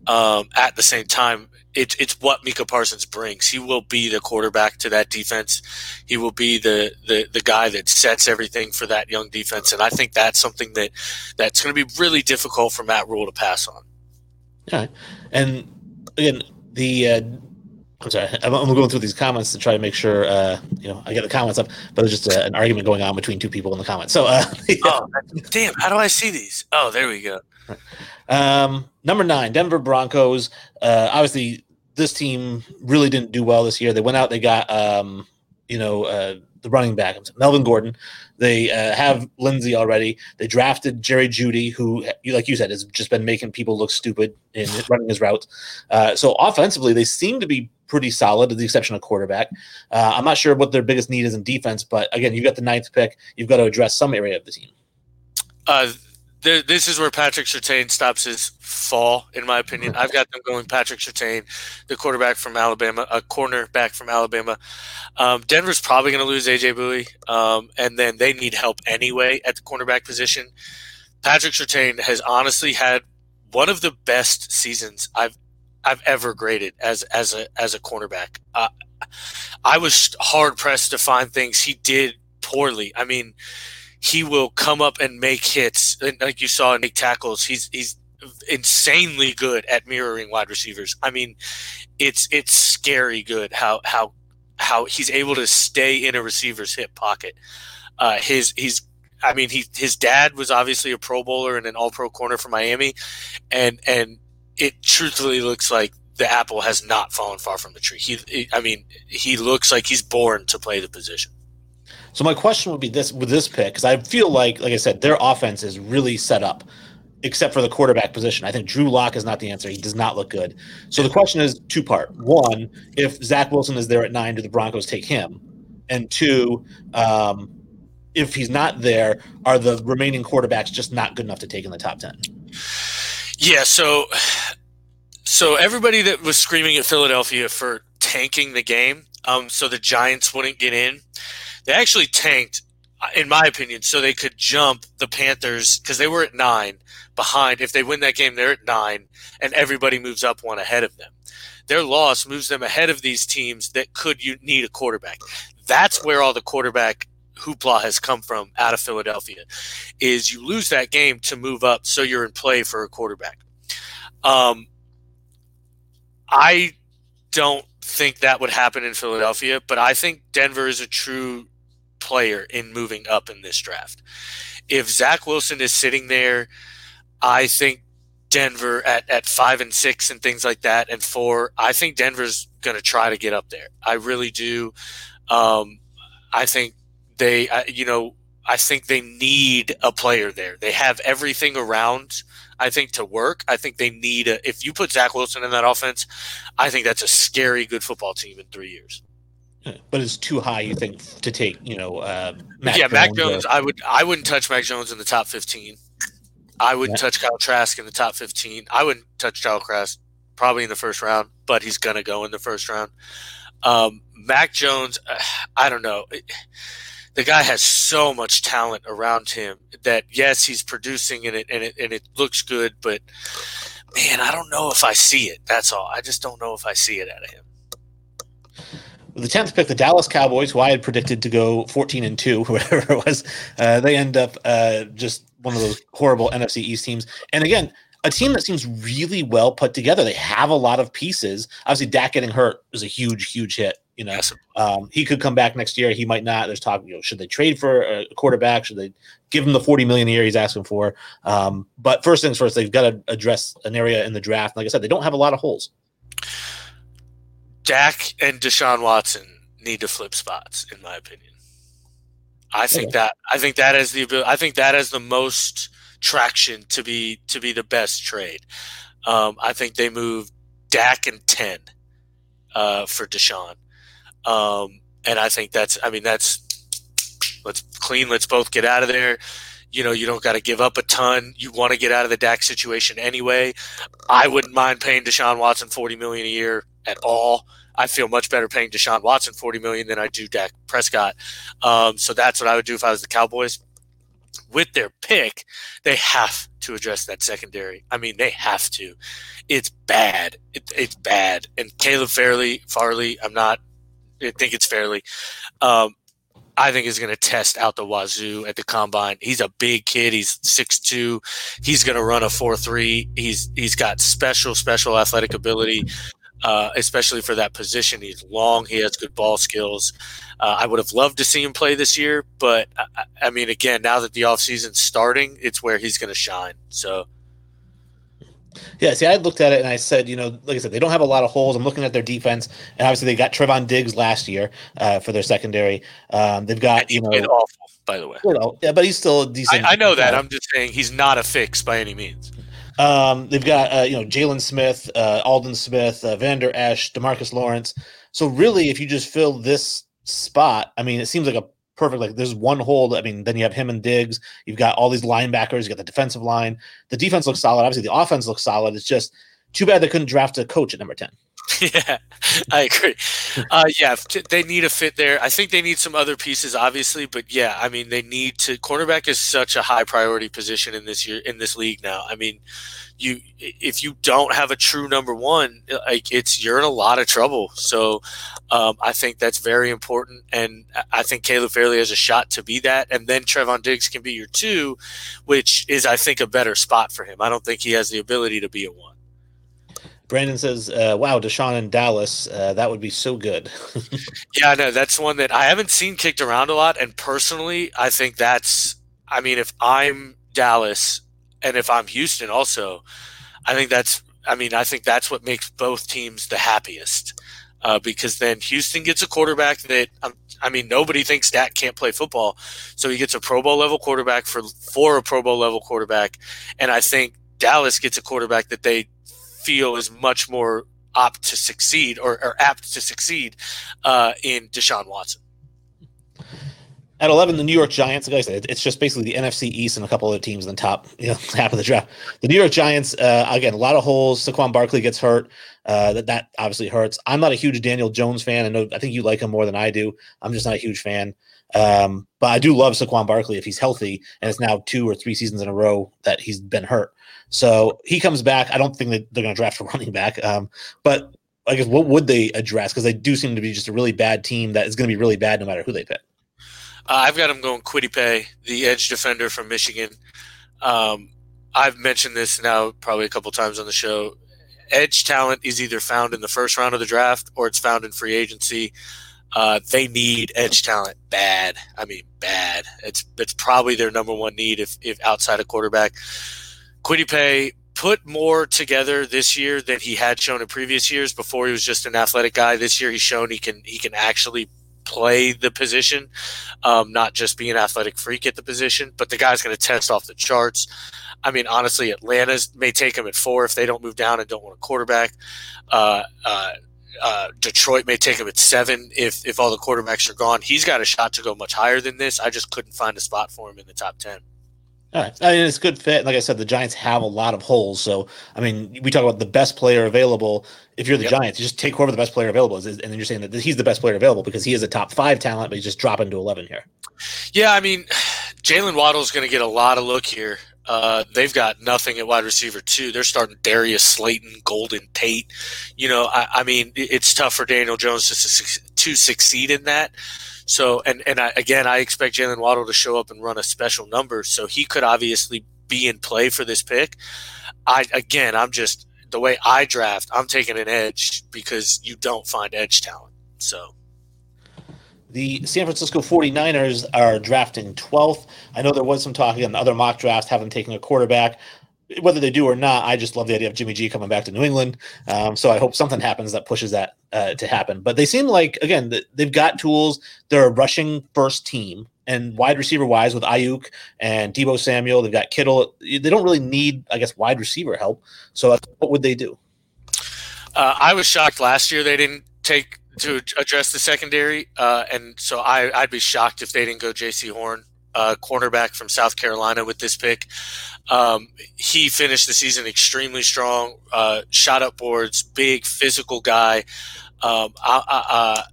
[SPEAKER 2] Um, at the same time, it's it's what Micah Parsons brings. He will be the quarterback to that defense. He will be the, the the guy that sets everything for that young defense, and I think that's something that that's going to be really difficult for Matt Rhule to pass on.
[SPEAKER 1] Yeah, and again, the uh, I'm sorry, I'm, I'm, going through these comments to try to make sure uh, you know I get the comments up, but there's just an argument going on between two people in the comments. So, uh,
[SPEAKER 2] yeah. oh damn, how do I see these? Oh, there we go.
[SPEAKER 1] Um, number nine, Denver Broncos. Uh, obviously, this team really didn't do well this year. They went out, they got, um, you know, uh, the running back, Melvin Gordon. They uh, have Lindsay already. They drafted Jerry Jeudy, who, like you said, has just been making people look stupid in running his routes. Uh, so offensively, they seem to be pretty solid, with the exception of quarterback. Uh, I'm not sure what their biggest need is in defense, but again, you've got the ninth pick. You've got to address some area of the team.
[SPEAKER 2] Th- this is where Patrick Surtain stops his fall, in my opinion. I've got them going Patrick Surtain, the quarterback from Alabama, a cornerback from Alabama. Um, Denver's probably going to lose AJ Bouye, um, and then they need help anyway at the cornerback position. Patrick Surtain has honestly had one of the best seasons I've I've ever graded as as a as a cornerback. Uh, I was hard pressed to find things he did poorly. I mean, he will come up and make hits, and like you saw, make tackles. He's he's insanely good at mirroring wide receivers. I mean, it's it's scary good how how how he's able to stay in a receiver's hip pocket. Uh, his he's I mean he his dad was obviously a Pro Bowler and an All Pro corner for Miami, and and it truthfully looks like the apple has not fallen far from the tree. He, I mean, he looks like he's born to play the position.
[SPEAKER 1] So my question would be this with this pick because I feel like, like I said, their offense is really set up, except for the quarterback position. I think Drew Lock is not the answer. He does not look good. So the question is two part. One, if Zach Wilson is there at nine, do the Broncos take him? And two, um, if he's not there, are the remaining quarterbacks just not good enough to take in the top ten?
[SPEAKER 2] Yeah. So, so everybody that was screaming at Philadelphia for tanking the game, um, so the Giants wouldn't get in they actually tanked, in my opinion, so they could jump the Panthers because they were at nine behind. If they win that game, they're at nine, and everybody moves up one ahead of them. Their loss moves them ahead of these teams that could you need a quarterback. That's where all the quarterback hoopla has come from out of Philadelphia. Is you lose that game to move up, so you're in play for a quarterback. Um, I don't think that would happen in Philadelphia, but I think Denver is a true player in moving up in this draft. If Zach Wilson is sitting there, I think Denver at, at five and six and things like that, and four, I think Denver's going to try to get up there. I really do. Um, I think they, you know, I think they need a player there. They have everything around. I think to work. I think they need a. If you put Zach Wilson in that offense, I think that's a scary good football team in three years
[SPEAKER 1] but it's too high. You think to take, you know, uh,
[SPEAKER 2] Mac yeah, Jones Mac Jones. Or... I would, I wouldn't touch Mac Jones in the top fifteen. I wouldn't yeah. touch Kyle Trask in the top fifteen. I wouldn't touch Kyle Trask probably in the first round, but he's gonna go in the first round. Um, Mac Jones, uh, I don't know. The guy has so much talent around him that yes, he's producing and it and it and it looks good, but man, I don't know if I see it. That's all. I just don't know if I see it out of him
[SPEAKER 1] the tenth pick, the Dallas Cowboys, who I had predicted to go fourteen and two, whatever it was, uh, they end up uh, just one of those horrible NFC East teams. And again, a team that seems really well put together. They have a lot of pieces. Obviously, Dak getting hurt is a huge, huge hit. You know, um, he could come back next year. He might not. There's talk. You know, should they trade for a quarterback? Should they give him the 40 million a year he's asking for? Um, but first things first, they've got to address an area in the draft. Like I said, they don't have a lot of holes.
[SPEAKER 2] Dak and Deshaun Watson need to flip spots, in my opinion. I think that I think that is the ability. I think that has the most traction to be to be the best trade. Um, I think they move Dak and ten uh, for Deshaun, um, and I think that's. I mean, that's let's clean. Let's both get out of there. You know, you don't got to give up a ton. You want to get out of the Dak situation anyway. I wouldn't mind paying Deshaun Watson forty million a year at all. I feel much better paying Deshaun Watson forty million than I do Dak Prescott. Um, so that's what I would do if I was the Cowboys. With their pick, they have to address that secondary. I mean, they have to. It's bad. It, it's bad. And Caleb Fairley, Farley, I'm not. I think it's Fairley. Um, I think is going to test out the wazoo at the combine. He's a big kid. He's 6'2". He's going to run a 4'3". He's he's got special special athletic ability uh, especially for that position. He's long. He has good ball skills. Uh, I would have loved to see him play this year, but I, I mean, again, now that the offseason's starting, it's where he's going to shine. So.
[SPEAKER 1] Yeah, see, I looked at it and I said, you know, like I said, they don't have a lot of holes. I'm looking at their defense, and obviously they got Trevon Diggs last year uh, for their secondary. Um, they've got, you know,
[SPEAKER 2] awful, by the way.
[SPEAKER 1] You know, yeah, but he's still decent.
[SPEAKER 2] I, I know that. I'm just saying he's not a fix by any means.
[SPEAKER 1] Um, they've got uh, you know Jaylon Smith, uh, Aldon Smith, uh, Vander Esch, Demarcus Lawrence. So really, if you just fill this spot, I mean, it seems like a perfect. Like there's one hole. I mean, then you have him and Diggs. You've got all these linebackers. You got the defensive line. The defense looks solid. Obviously, the offense looks solid. It's just too bad they couldn't draft a coach at number ten.
[SPEAKER 2] Yeah, I agree. Uh, yeah, they need a fit there. I think they need some other pieces, obviously, but yeah, I mean, they need to. Cornerback is such a high priority position in this year in this league now. I mean, you if you don't have a true number one, like it's you're in a lot of trouble. So, um, I think that's very important, and I think Caleb Farley has a shot to be that, and then Trevon Diggs can be your two, which is I think a better spot for him. I don't think he has the ability to be a one.
[SPEAKER 1] Brandon says, uh, "Wow, Deshaun in Dallas, uh, that would be so good."
[SPEAKER 2] yeah, no, that's one that I haven't seen kicked around a lot, and personally, I think that's. I mean, if I'm Dallas and if I'm Houston, also, I think that's. I mean, I think that's what makes both teams the happiest, uh, because then Houston gets a quarterback that. Um, I mean, nobody thinks Dak can't play football, so he gets a Pro Bowl level quarterback for for a Pro Bowl level quarterback, and I think Dallas gets a quarterback that they feel is much more opt to succeed or, or apt to succeed uh, in Deshaun Watson.
[SPEAKER 1] At 11, the New York Giants, like I said, it's just basically the NFC East and a couple other teams in the top you know, half of the draft. The New York Giants, uh, again, a lot of holes. Saquon Barkley gets hurt. Uh, that, that obviously hurts. I'm not a huge Daniel Jones fan. I know I think you like him more than I do. I'm just not a huge fan. Um, but I do love Saquon Barkley if he's healthy, and it's now two or three seasons in a row that he's been hurt. So he comes back. I don't think that they're going to draft a running back. Um, but I guess what would they address? Because they do seem to be just a really bad team that is going to be really bad no matter who they pick.
[SPEAKER 2] Uh, I've got him going Paye, the edge defender from Michigan. Um, I've mentioned this now probably a couple times on the show. Edge talent is either found in the first round of the draft or it's found in free agency. Uh, they need edge talent bad. I mean, bad. It's it's probably their number one need if, if outside a quarterback. Paye put more together this year than he had shown in previous years. Before he was just an athletic guy. This year he's shown he can he can actually play the position, um, not just be an athletic freak at the position. But the guy's going to test off the charts. I mean, honestly, Atlanta's may take him at four if they don't move down and don't want a quarterback. Uh, uh, uh, Detroit may take him at seven if if all the quarterbacks are gone. He's got a shot to go much higher than this. I just couldn't find a spot for him in the top ten.
[SPEAKER 1] All right. I mean, it's a good fit. Like I said, the Giants have a lot of holes. So, I mean, we talk about the best player available. If you're the yep. Giants, you just take whoever the best player available is, and then you're saying that he's the best player available because he is a top five talent, but he's just dropping to 11 here.
[SPEAKER 2] Yeah, I mean, Jaylen Waddle's going to get a lot of look here. Uh, they've got nothing at wide receiver too. They're starting Darius Slayton, Golden Tate. You know, I, I mean, it's tough for Daniel Jones to, to succeed in that. So, and and I, again, I expect Jaylen Waddle to show up and run a special number, so he could obviously be in play for this pick. I again, I'm just the way I draft. I'm taking an edge because you don't find edge talent. So.
[SPEAKER 1] The San Francisco 49ers are drafting 12th. I know there was some talk in the other mock drafts, having taken a quarterback whether they do or not, I just love the idea of Jimmy G coming back to New England. Um, so I hope something happens that pushes that uh, to happen. But they seem like again they've got tools. They're a rushing first team and wide receiver wise with Aiyuk and Deebo Samuel. They've got Kittle. They don't really need, I guess, wide receiver help. So what would they do?
[SPEAKER 2] Uh, I was shocked last year they didn't take to address the secondary, uh, and so I, I'd be shocked if they didn't go Jaycee Horn uh, cornerback from South Carolina with this pick. Um, he finished the season extremely strong, uh, shot up boards, big physical guy. Um, I, I,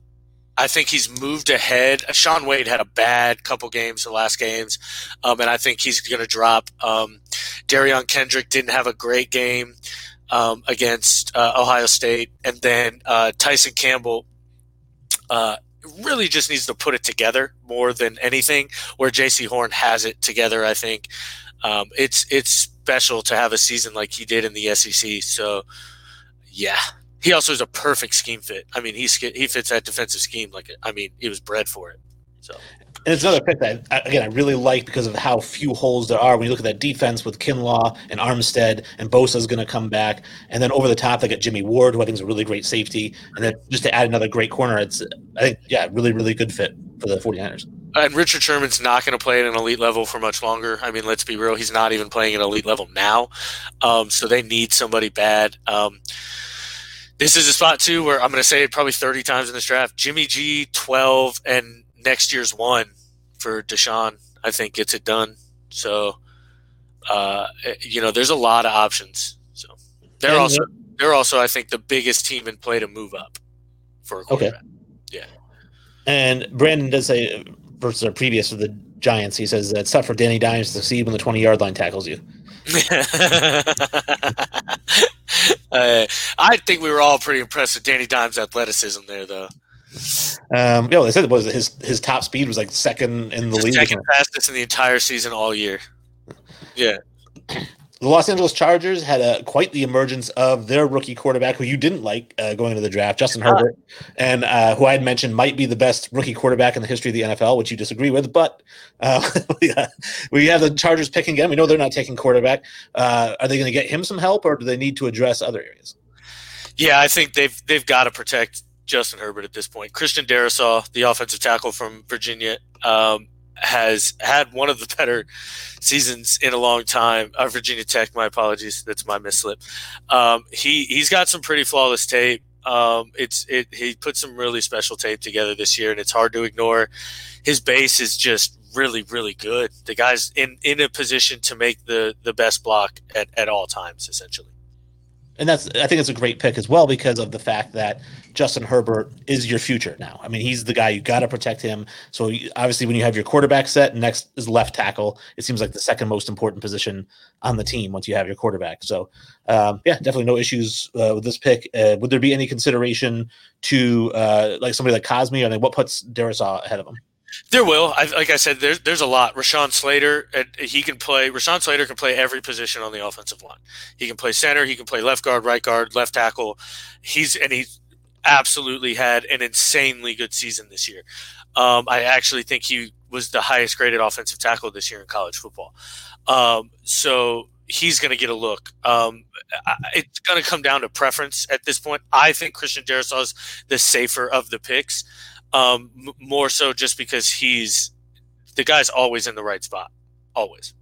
[SPEAKER 2] I, think he's moved ahead. Shaun Wade had a bad couple games, the last games, um, and I think he's going to drop. Um, Derion Kendrick didn't have a great game um, against uh, Ohio State, and then uh, Tyson Campbell uh, really just needs to put it together more than anything. Where Jaycee Horn has it together, I think um, it's it's special to have a season like he did in the SEC. So, yeah, he also is a perfect scheme fit. I mean, he's he fits that defensive scheme like I mean, he was bred for it. So.
[SPEAKER 1] And it's another pick that again I really like because of how few holes there are. When you look at that defense with Kinlaw and Armstead and Bosa is going to come back, and then over the top they got Jimmy Ward, who I think is a really great safety, and then just to add another great corner, it's I think yeah, really really good fit for the 49ers.
[SPEAKER 2] And Richard Sherman's not going to play at an elite level for much longer. I mean, let's be real, he's not even playing at elite level now. Um, so they need somebody bad. Um, this is a spot too where I'm going to say it probably 30 times in this draft. Jimmy G 12 and next year's one for Deshaun. I think gets it done. So, uh, you know, there's a lot of options. So they're
[SPEAKER 1] And,
[SPEAKER 2] also they're also I think the biggest team in play to move up for a
[SPEAKER 1] Okay.
[SPEAKER 2] Yeah.
[SPEAKER 1] And Brandon does say versus our previous with the Giants, he says that it's tough for Danny Dimes to succeed when the 20 yard line tackles you.
[SPEAKER 2] uh, I think we were all pretty impressed with Danny Dimes' athleticism there, though.
[SPEAKER 1] Um, yeah, they said it was his his top speed was like second in the
[SPEAKER 2] The
[SPEAKER 1] league.
[SPEAKER 2] second fastest in the entire season all year. Yeah.
[SPEAKER 1] The Los Angeles Chargers had a quite the emergence of their rookie quarterback, who you didn't like uh, going into the draft, Justin
[SPEAKER 2] Ah.
[SPEAKER 1] Herbert, and uh, who I had mentioned might be the best rookie quarterback in the history of the NFL, which you disagree with. But uh, we, uh, have the Chargers picking again. We know they're not taking quarterback. Uh, are they going to get him some help, or do they need to address other areas?
[SPEAKER 2] Yeah, I think they've they've got to protect Justin Herbert at this point. Christian Darrisaw, the offensive tackle from Virginia, um, has had one of the better seasons in a long time. Uh, Virginia Tech, my apologies, that's my mislip. Um, he he's got some pretty flawless tape. Um, it's it he put some really special tape together this year, and it's hard to ignore. His base is just really really good. The guy's in in a position to make the the best block at, at all times, essentially.
[SPEAKER 1] And that's I think it's a great pick as well because of the fact that Justin Herbert is your future now. I mean, he's the guy you got to protect him. So obviously, when you have your quarterback set, next is left tackle. It seems like the second most important position on the team once you have your quarterback. So um, yeah, definitely no issues uh, with this pick. Uh, would there be any consideration to uh, like somebody like Cosmi? I mean, what puts Darrisaw ahead of him?
[SPEAKER 2] There will. I, like I said, there's there's a lot. Rashawn Slater, he can play. Rashawn Slater can play every position on the offensive line. He can play center. He can play left guard, right guard, left tackle. He's and he's absolutely had an insanely good season this year. Um, I actually think he was the highest graded offensive tackle this year in college football. Um, so he's going to get a look. Um, it's going to come down to preference at this point. I think Christian Darrisaw is the safer of the picks um, m- more so just because he's the guy's always in the right spot, always.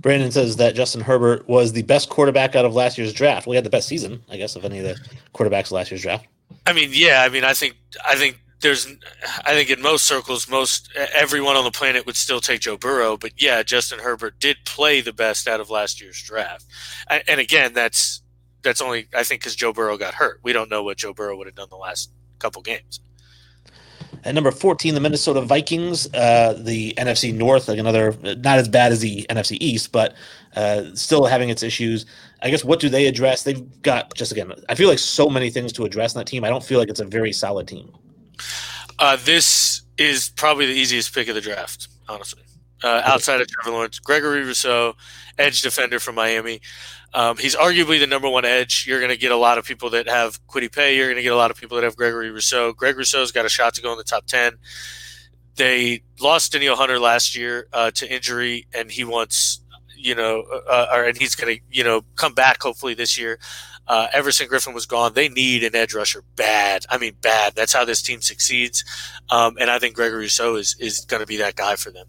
[SPEAKER 1] Brandon says that Justin Herbert was the best quarterback out of last year's draft. Well, he had the best season, I guess, of any of the quarterbacks last year's draft.
[SPEAKER 2] I mean, yeah, I mean, I think I think there's I think in most circles, most everyone on the planet would still take Joe Burrow, but yeah, Justin Herbert did play the best out of last year's draft, and, and again, that's that's only I think because Joe Burrow got hurt. We don't know what Joe Burrow would have done the last couple games.
[SPEAKER 1] At number 14, the Minnesota Vikings, uh, the NFC North, like another, not as bad as the NFC East, but uh, still having its issues. I guess what do they address? They've got, just again, I feel like so many things to address in that team. I don't feel like it's a very solid team.
[SPEAKER 2] Uh, this is probably the easiest pick of the draft, honestly. Uh, outside of Trevor Lawrence, Gregory Rousseau, edge defender from Miami. Um, he's arguably the number one edge. You're going to get a lot of people that have Kwity Paye. You're going to get a lot of people that have Gregory Rousseau. Greg Rousseau's got a shot to go in the top 10. They lost Danielle Hunter last year uh, to injury, and he wants, you know, uh, or, and he's going to, you know, come back hopefully this year. Uh, Everson Griffen was gone. They need an edge rusher bad. I mean, bad. That's how this team succeeds. Um, and I think Gregory Rousseau is, is going to be that guy for them.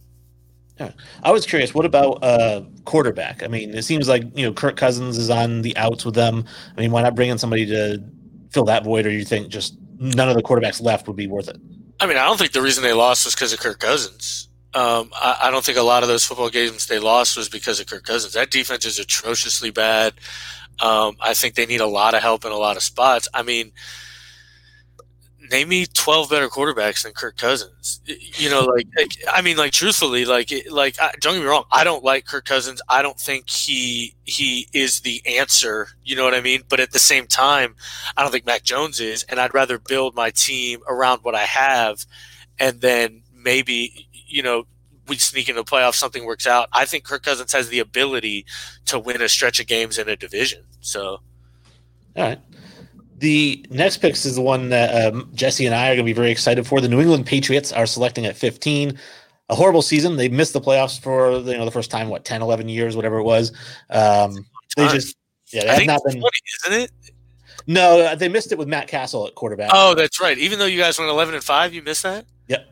[SPEAKER 1] I was curious, what about uh, quarterback? I mean, it seems like, you know, Kirk Cousins is on the outs with them. I mean, why not bring in somebody to fill that void, or you think just none of the quarterbacks left would be worth it?
[SPEAKER 2] I mean, I don't think the reason they lost was because of Kirk Cousins. Um, I, I don't think a lot of those football games they lost was because of Kirk Cousins. That defense is atrociously bad. Um, I think they need a lot of help in a lot of spots. I mean, name me 12 better quarterbacks than Kirk Cousins. You know, like, I mean, like, truthfully, like, like, don't get me wrong. I don't like Kirk Cousins. I don't think he, he is the answer. You know what I mean? But at the same time, I don't think Mac Jones is. And I'd rather build my team around what I have and then maybe, you know, we sneak into the playoffs, something works out. I think Kirk Cousins has the ability to win a stretch of games in a division. So,
[SPEAKER 1] all right. The next picks is the one that um, Jesse and I are going to be very excited for. The New England Patriots are selecting at 15. A horrible season. They missed the playoffs for you know the first time, what 10, 11 years, whatever it was. Um, they just yeah, they
[SPEAKER 2] I
[SPEAKER 1] have not been.
[SPEAKER 2] 20, isn't it?
[SPEAKER 1] No, they missed it with Matt Cassel at quarterback.
[SPEAKER 2] Oh, that's right. Even though you guys went 11 and 5, you missed that?
[SPEAKER 1] Yep.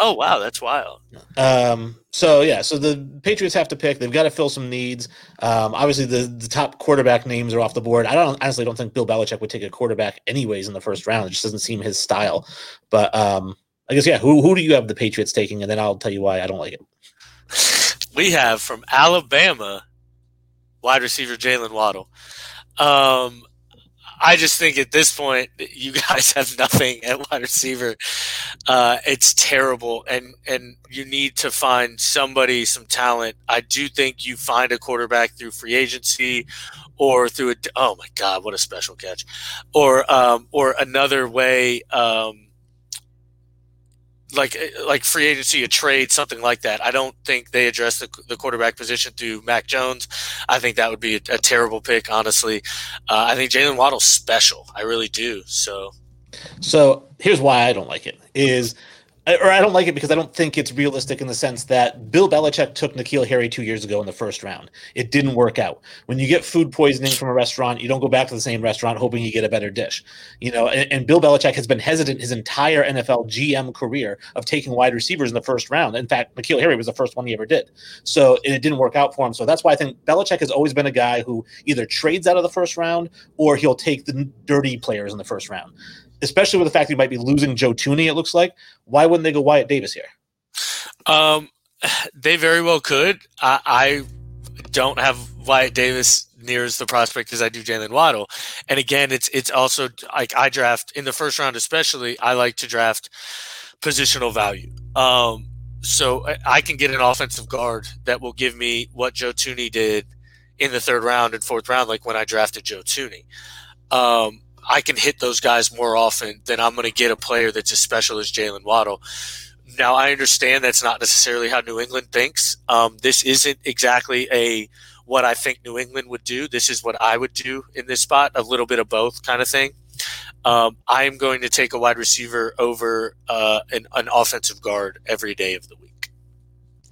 [SPEAKER 2] Oh, wow. That's wild.
[SPEAKER 1] Um, so yeah, so the Patriots have to pick. They've got to fill some needs. Um, obviously, the the top quarterback names are off the board. I don't honestly don't think Bill Belichick would take a quarterback anyways in the first round. It just doesn't seem his style. But um, I guess yeah. Who who do you have the Patriots taking, and then I'll tell you why I don't like it.
[SPEAKER 2] We have from Alabama, wide receiver Jaylen Waddle. Um, I just think at this point you guys have nothing at wide receiver. Uh, it's terrible, and and you need to find somebody, some talent. I do think you find a quarterback through free agency, or through a oh my god, what a special catch, or um, or another way. Um, like like free agency, a trade, something like that. I don't think they address the, the quarterback position through Mac Jones. I think that would be a, a terrible pick, honestly. Uh, I think Jaylen Waddle's special. I really do. So,
[SPEAKER 1] so here's why I don't like it: is or I don't like it because I don't think it's realistic in the sense that Bill Belichick took N'Keal Harry two years ago in the first round. It didn't work out. When you get food poisoning from a restaurant, you don't go back to the same restaurant hoping you get a better dish. You know, and, and Bill Belichick has been hesitant his entire NFL GM career of taking wide receivers in the first round. In fact, N'Keal Harry was the first one he ever did. So it didn't work out for him. So that's why I think Belichick has always been a guy who either trades out of the first round or he'll take the dirty players in the first round especially with the fact that you might be losing Joe Thuney, it looks like. Why wouldn't they go Wyatt Davis here?
[SPEAKER 2] Um, they very well could. I, I don't have Wyatt Davis near as the prospect as I do Jaylen Waddle. And again, it's it's also like I draft in the first round, especially. I like to draft positional value. Um, so I can get an offensive guard that will give me what Joe Thuney did in the third round and fourth round, like when I drafted Joe Tooney. Um, I can hit those guys more often than I'm going to get a player that's as special as Jaylen Waddle. Now, I understand that's not necessarily how New England thinks. Um, this isn't exactly a what I think New England would do. This is what I would do in this spot, a little bit of both kind of thing. Um, I'm going to take a wide receiver over uh, an, an offensive guard every day of the week.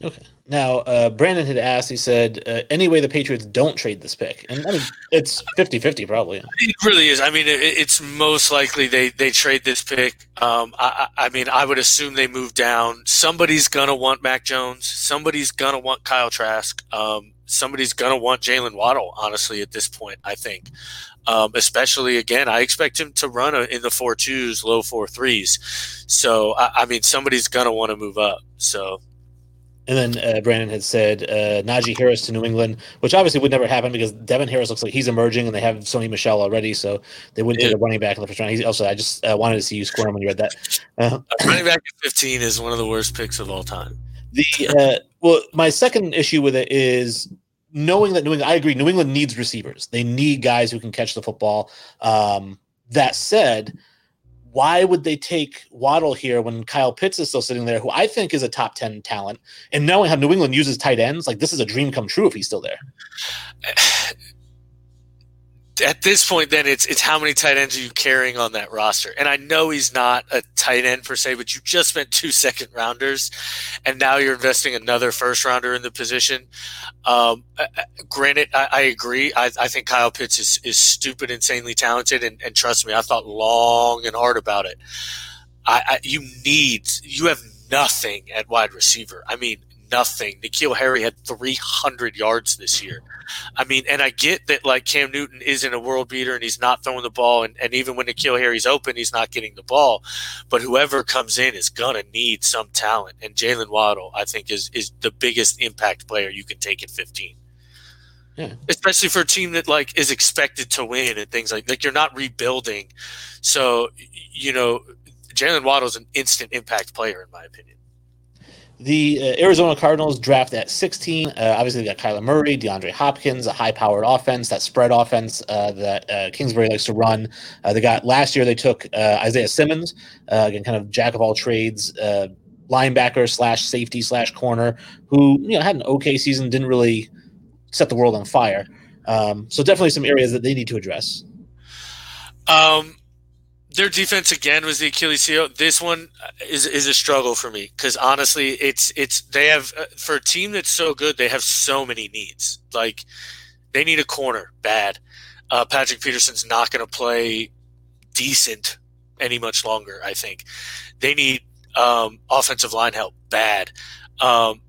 [SPEAKER 1] Okay. Now, uh, Brandon had asked, he said, uh, anyway, the Patriots don't trade this pick. And I mean, it's 50 50 probably.
[SPEAKER 2] It really is. I mean, it, it's most likely they, they trade this pick. Um, I, I, mean, I would assume they move down. Somebody's going to want Mac Jones. Somebody's going to want Kyle Trask. Um, somebody's going to want Jaylen Waddle, honestly, at this point, I think. Um, especially, again, I expect him to run a, in the four twos, low four threes. So, I, I mean, somebody's going to want to move up. So,
[SPEAKER 1] and then uh, Brandon had said uh, Najee Harris to New England, which obviously would never happen because Devin Harris looks like he's emerging, and they have Sony Michel already, so they wouldn't yeah. take a running back in the first round. He also, I just uh, wanted to see you squirm when you read that.
[SPEAKER 2] Uh, running back at 15 is one of the worst picks of all time.
[SPEAKER 1] The uh, well, my second issue with it is knowing that New England. I agree. New England needs receivers. They need guys who can catch the football. Um, that said why would they take Waddle here when Kyle Pitts is still sitting there, who I think is a top 10 talent? And knowing how New England uses tight ends, like this is a dream come true if he's still there.
[SPEAKER 2] at this point, then it's it's how many tight ends are you carrying on that roster? And I know he's not a tight end per se, but you just spent two second rounders, and now you're investing another first rounder in the position. Um, uh, uh, granted, I, I agree. I, I, think Kyle Pitts is, is stupid, insanely talented, and, and trust me, I thought long and hard about it. I, I you need you have nothing at wide receiver. I mean, nothing. N'Keal Harry had 300 yards this year. I mean, and I get that like Cam Newton isn't a world beater and he's not throwing the ball, and, and even when N'Keal Harry's open, he's not getting the ball. But whoever comes in is gonna need some talent, and Jaylen Waddle, I think, is is the biggest impact player you can take at 15. Yeah. Especially for a team that like is expected to win and things like like you're not rebuilding, so you know Jaylen Waddle's an instant impact player in my opinion.
[SPEAKER 1] The uh, Arizona Cardinals draft at 16. Uh, obviously, they got Kyler Murray, DeAndre Hopkins, a high powered offense, that spread offense uh, that uh, Kingsbury likes to run. Uh, they got last year, they took uh, Isaiah Simmons, again, kind of jack of all trades, linebacker slash safety slash corner, who you know had an okay season, didn't really set the world on fire. Um, so, definitely some areas that they need to address.
[SPEAKER 2] Um, their defense again was the Achilles heel. This one is is a struggle for me because honestly, it's it's they have uh, for a team that's so good, they have so many needs. Like they need a corner bad. Uh, Patrick Peterson's not going to play decent any much longer. I think they need um, offensive line help bad. Um,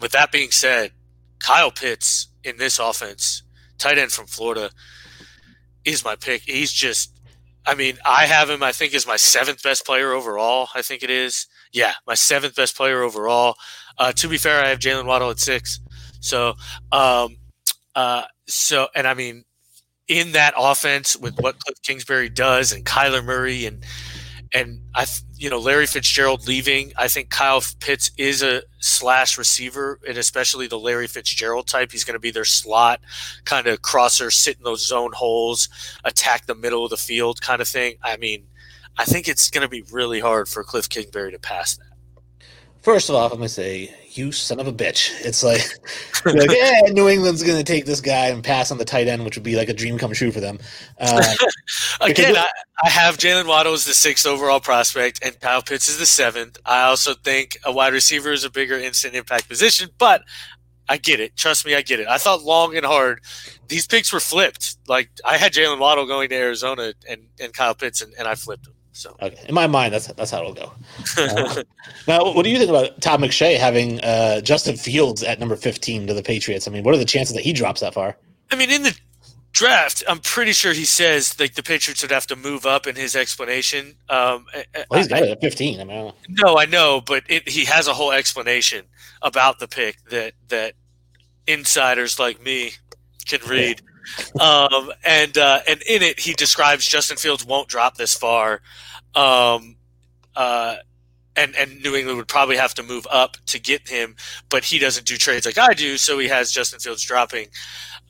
[SPEAKER 2] with that being said, Kyle Pitts in this offense, tight end from Florida, is my pick. He's just I mean, I have him. I think is my seventh best player overall. I think it is. Yeah, my seventh best player overall. Uh, to be fair, I have Jaylen Waddle at six. So, um, uh, so, and I mean, in that offense with what Cliff Kingsbury does and Kyler Murray and and I, you know, Larry Fitzgerald leaving. I think Kyle Pitts is a slash receiver, and especially the Larry Fitzgerald type. He's going to be their slot kind of crosser, sit in those zone holes, attack the middle of the field kind of thing. I mean, I think it's going to be really hard for Cliff Kingsbury to pass that.
[SPEAKER 1] First of all, I'm going to say you son of a bitch. It's like, like yeah, New England's going to take this guy and pass on the tight end, which would be like a dream come true for them. Uh,
[SPEAKER 2] Again, I, I, have Jaylen Waddle as the sixth overall prospect, and Kyle Pitts is the seventh. I also think a wide receiver is a bigger instant impact position, but I get it. Trust me, I get it. I thought long and hard. These picks were flipped. Like I had Jaylen Waddle going to Arizona and, and Kyle Pitts, and, and I flipped him. So
[SPEAKER 1] okay, in my mind, that's that's how it'll go. Uh, now, what do you think about Todd McShay having uh, Justin Fields at number fifteen to the Patriots? I mean, what are the chances that he drops that far?
[SPEAKER 2] I mean, in the draft, I'm pretty sure he says like the Patriots would have to move up in his explanation. Um,
[SPEAKER 1] well, he's got I, it at 15. I mean,
[SPEAKER 2] no, I know, but it, he has a whole explanation about the pick that that insiders like me can read. Um, and uh, and in it, he describes Justin Fields won't drop this far. Um, uh, and and New England would probably have to move up to get him, but he doesn't do trades like I do, so he has Justin Fields dropping.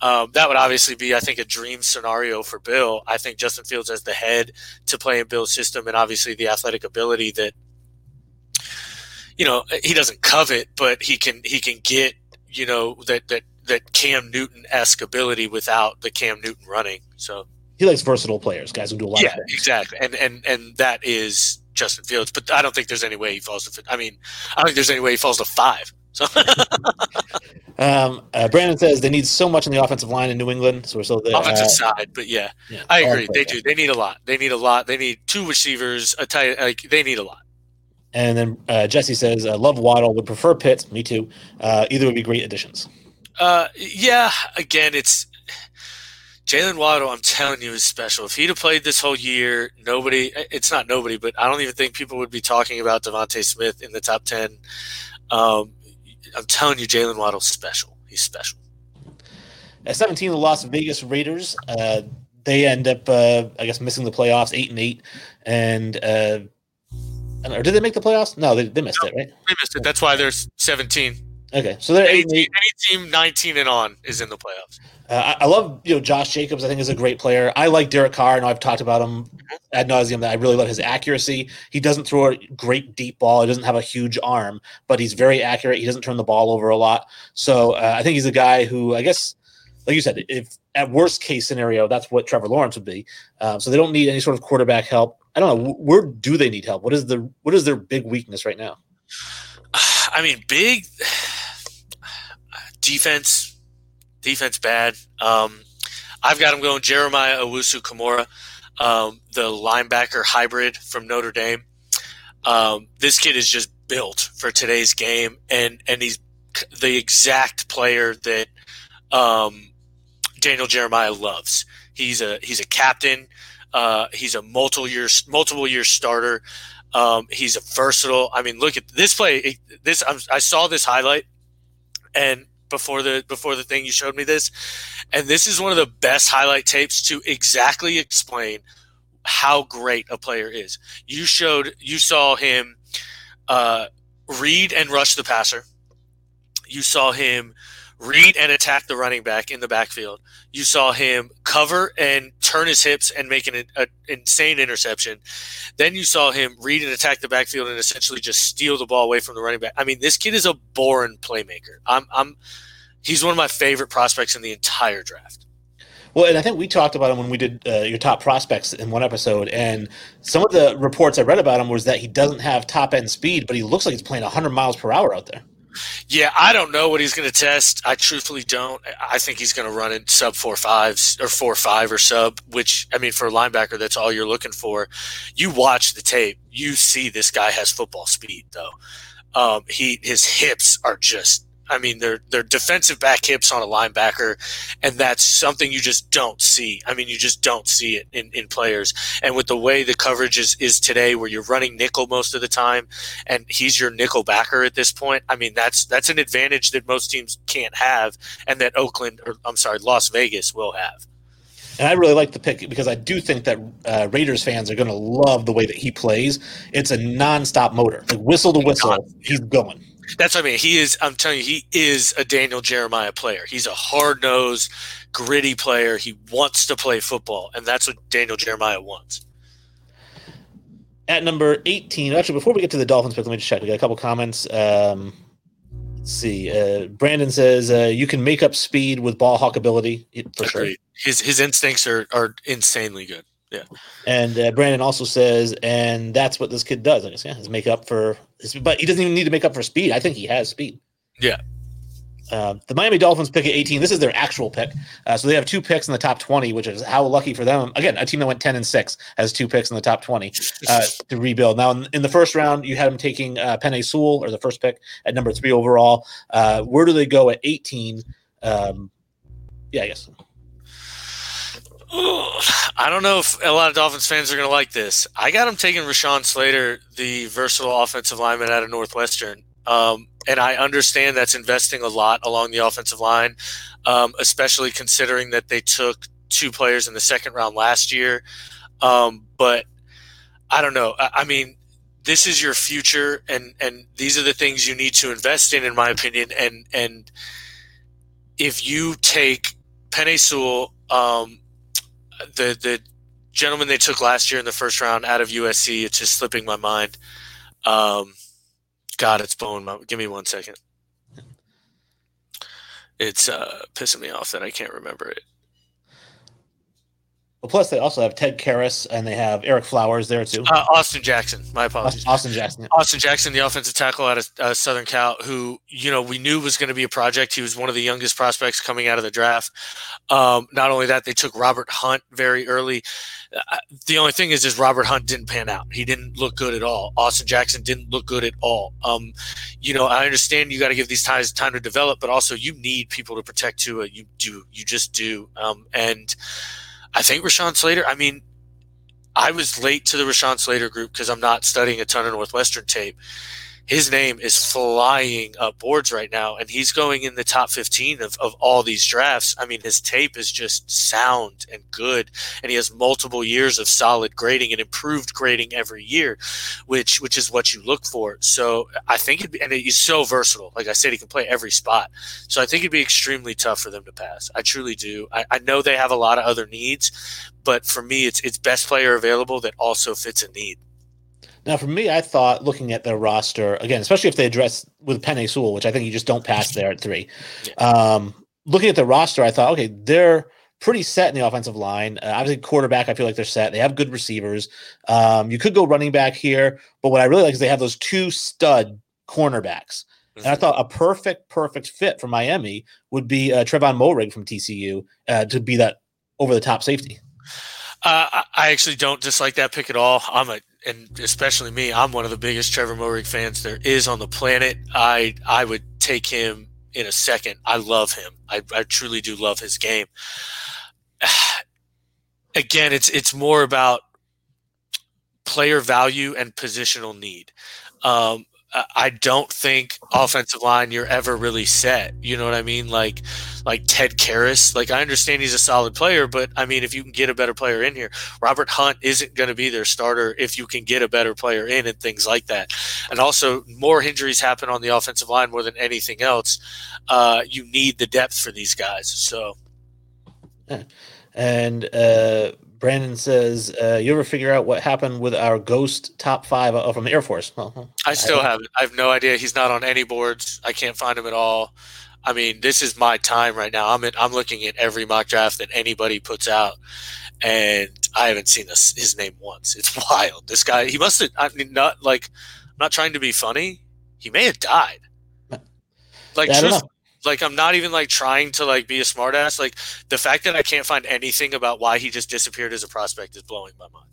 [SPEAKER 2] Um, that would obviously be, I think, a dream scenario for Bill. I think Justin Fields has the head to play in Bill's system, and obviously the athletic ability that you know he doesn't covet, but he can he can get you know that that that Cam Newton esque ability without the Cam Newton running. So
[SPEAKER 1] he likes versatile players, guys who do a lot.
[SPEAKER 2] Yeah, exactly, and and and that is Justin Fields. But I don't think there's any way he falls to. I mean, I don't think there's any way he falls to five. So.
[SPEAKER 1] um, uh, Brandon says they need so much in the offensive line in New England. So we're still there.
[SPEAKER 2] Offensive uh, side, but yeah, yeah I agree. They do. They need a lot. They need a lot. They need two receivers. A tight. Like they need a lot.
[SPEAKER 1] And then uh, Jesse says, uh, "Love Waddle. Would prefer Pitts. Me too. Uh, either would be great additions."
[SPEAKER 2] Uh, yeah. Again, it's Jaylen Waddle, I'm telling you, is special. If he'd have played this whole year, nobody, it's not nobody, but I don't even think people would be talking about DeVonta Smith in the top 10. Um, I'm telling you, Jaylen Waddle's special. He's special.
[SPEAKER 1] At 17, the Las Vegas Raiders, uh, they end up, uh, I guess, missing the playoffs, 8 and 8. And, uh, or did they make the playoffs? No, they, they missed no, it, right?
[SPEAKER 2] They missed it. That's why there's 17.
[SPEAKER 1] Okay, so they're
[SPEAKER 2] any, eight, any team 19 and on is in the playoffs.
[SPEAKER 1] Uh, I, I, love you know Josh Jacobs. I think is a great player. I like Derek Carr. I know I've talked about him ad nauseum. That I really love his accuracy. He doesn't throw a great deep ball. He doesn't have a huge arm, but he's very accurate. He doesn't turn the ball over a lot. So uh, I think he's a guy who I guess, like you said, if at worst case scenario, that's what Trevor Lawrence would be. Um, so they don't need any sort of quarterback help. I don't know where do they need help. What is the what is their big weakness right now?
[SPEAKER 2] I mean, big defense defense bad. Um, I've got him going Jeremiah Owusu-Koramoah, um, the linebacker hybrid from Notre Dame. Um, this kid is just built for today's game, and and he's the exact player that um, Daniel Jeremiah loves. He's a he's a captain. Uh, he's a multiple year multiple year starter. Um, he's a versatile. I mean, look at this play. This I'm, I saw this highlight, and before the before the thing you showed me this. And this is one of the best highlight tapes to exactly explain how great a player is. You showed you saw him uh, read and rush the passer. You saw him read and attack the running back in the backfield. You saw him cover and turn his hips and make an, an, insane interception. Then you saw him read and attack the backfield and essentially just steal the ball away from the running back. I mean, this kid is a born playmaker. I'm, I'm, he's one of my favorite prospects in the entire draft.
[SPEAKER 1] Well, and I think we talked about him when we did uh, your top prospects in one episode, and some of the reports I read about him was that he doesn't have top end speed, but he looks like he's playing 100 miles per hour out there.
[SPEAKER 2] Yeah, I don't know what he's going to test. I truthfully don't. I think he's going to run in sub four fives or four five or sub. Which I mean, for a linebacker, that's all you're looking for. You watch the tape, you see this guy has football speed, though. Um, he his hips are just I mean, they're they're defensive back hips on a linebacker, and that's something you just don't see. I mean, you just don't see it in, in players. And with the way the coverage is, is today, where you're running nickel most of the time, and he's your nickel backer at this point, I mean, that's that's an advantage that most teams can't have, and that Oakland or I'm sorry, Las Vegas will have.
[SPEAKER 1] And I really like the pick because I do think that uh, Raiders fans are going to love the way that he plays. It's a nonstop motor, like whistle to whistle, he's going.
[SPEAKER 2] That's what I mean. He is. I'm telling you, he is a Daniel Jeremiah player. He's a hard nosed, gritty player. He wants to play football, and that's what Daniel Jeremiah wants.
[SPEAKER 1] At number 18, actually, before we get to the Dolphins pick, let me just check. We got a couple comments. Um, let's see. Uh, Brandon says uh, you can make up speed with ball hawk ability for Agreed. sure.
[SPEAKER 2] His his instincts are are insanely good. Yeah.
[SPEAKER 1] And uh, Brandon also says, and that's what this kid does. I guess, yeah, is make up for his, but he doesn't even need to make up for speed. I think he has speed.
[SPEAKER 2] Yeah.
[SPEAKER 1] Uh, the Miami Dolphins pick at 18. This is their actual pick. Uh, so they have two picks in the top 20, which is how lucky for them. Again, a team that went 10 and 6 has two picks in the top 20 uh, to rebuild. Now, in, in, the first round, you had them taking uh, Penei Sewell, or the first pick at number three overall. Uh, where do they go at 18? Um, yeah, I guess.
[SPEAKER 2] I don't know if a lot of Dolphins fans are going to like this. I got him taking Rashawn Slater, the versatile offensive lineman out of Northwestern. Um, and I understand that's investing a lot along the offensive line, um, especially considering that they took two players in the second round last year. Um, but I don't know. I, I, mean, this is your future, and and these are the things you need to invest in, in my opinion. And and if you take Penei Sewell, um, the the gentleman they took last year in the first round out of USC. It's just slipping my mind. Um, God, it's blowing my. Give me one second. It's uh, pissing me off that I can't remember it.
[SPEAKER 1] Well, plus they also have Ted Karras and they have Ereck Flowers there too.
[SPEAKER 2] Uh, Austin Jackson, my apologies.
[SPEAKER 1] Austin Jackson. Yeah.
[SPEAKER 2] Austin Jackson, the offensive tackle out of uh, Southern Cal, who you know we knew was going to be a project. He was one of the youngest prospects coming out of the draft. Um, not only that, they took Robert Hunt very early. Uh, the only thing is, is Robert Hunt didn't pan out. He didn't look good at all. Austin Jackson didn't look good at all. Um, you know, I understand you got to give these guys time to develop, but also you need people to protect Tua. You do. You just do. Um, and I think Rashawn Slater, I mean, I was late to the Rashawn Slater group because I'm not studying a ton of Northwestern tape his name is flying up boards right now, and he's going in the top 15 of, of all these drafts. I mean, his tape is just sound and good, and he has multiple years of solid grading and improved grading every year, which which is what you look for. So I think be, and he's so versatile. Like I said, he can play every spot. So I think it'd be extremely tough for them to pass. I truly do. I, I know they have a lot of other needs, but for me, it's it's best player available that also fits a need.
[SPEAKER 1] Now, for me, I thought looking at their roster again, especially if they address with Penei Sewell, which I think you just don't pass there at three. Um, looking at the roster, I thought, okay, they're pretty set in the offensive line. Uh, obviously, quarterback, I feel like they're set. They have good receivers. Um, you could go running back here, but what I really like is they have those two stud cornerbacks. And I mm-hmm. thought a perfect, perfect fit for Miami would be uh, Trevon Moehrig from TCU uh, to be that over the top safety.
[SPEAKER 2] Uh, I actually don't dislike that pick at all. I'm a and especially me, I'm one of the biggest Trevor Moehrig fans there is on the planet. I I would take him in a second. I love him. I, I truly do love his game. Again, it's it's more about player value and positional need. Um, I don't think offensive line you're ever really set. You know what I mean? Like like Ted Karras. Like I understand he's a solid player, but I mean if you can get a better player in here, Robert Hunt isn't going to be their starter if you can get a better player in and things like that. And also more injuries happen on the offensive line more than anything else. Uh, you need the depth for these guys. So
[SPEAKER 1] and uh Brandon says, uh, "You ever figure out what happened with our ghost top five uh, from the Air Force?"
[SPEAKER 2] Well, I still I haven't. I have no idea. He's not on any boards. I can't find him at all. I mean, this is my time right now. I'm in, I'm looking at every mock draft that anybody puts out, and I haven't seen this, his name once. It's wild. This guy, he must have. I mean, not like I'm not trying to be funny. He may have died. Like, yeah, like I'm not even like trying to like be a smartass. Like the fact that I can't find anything about why he just disappeared as a prospect is blowing my mind.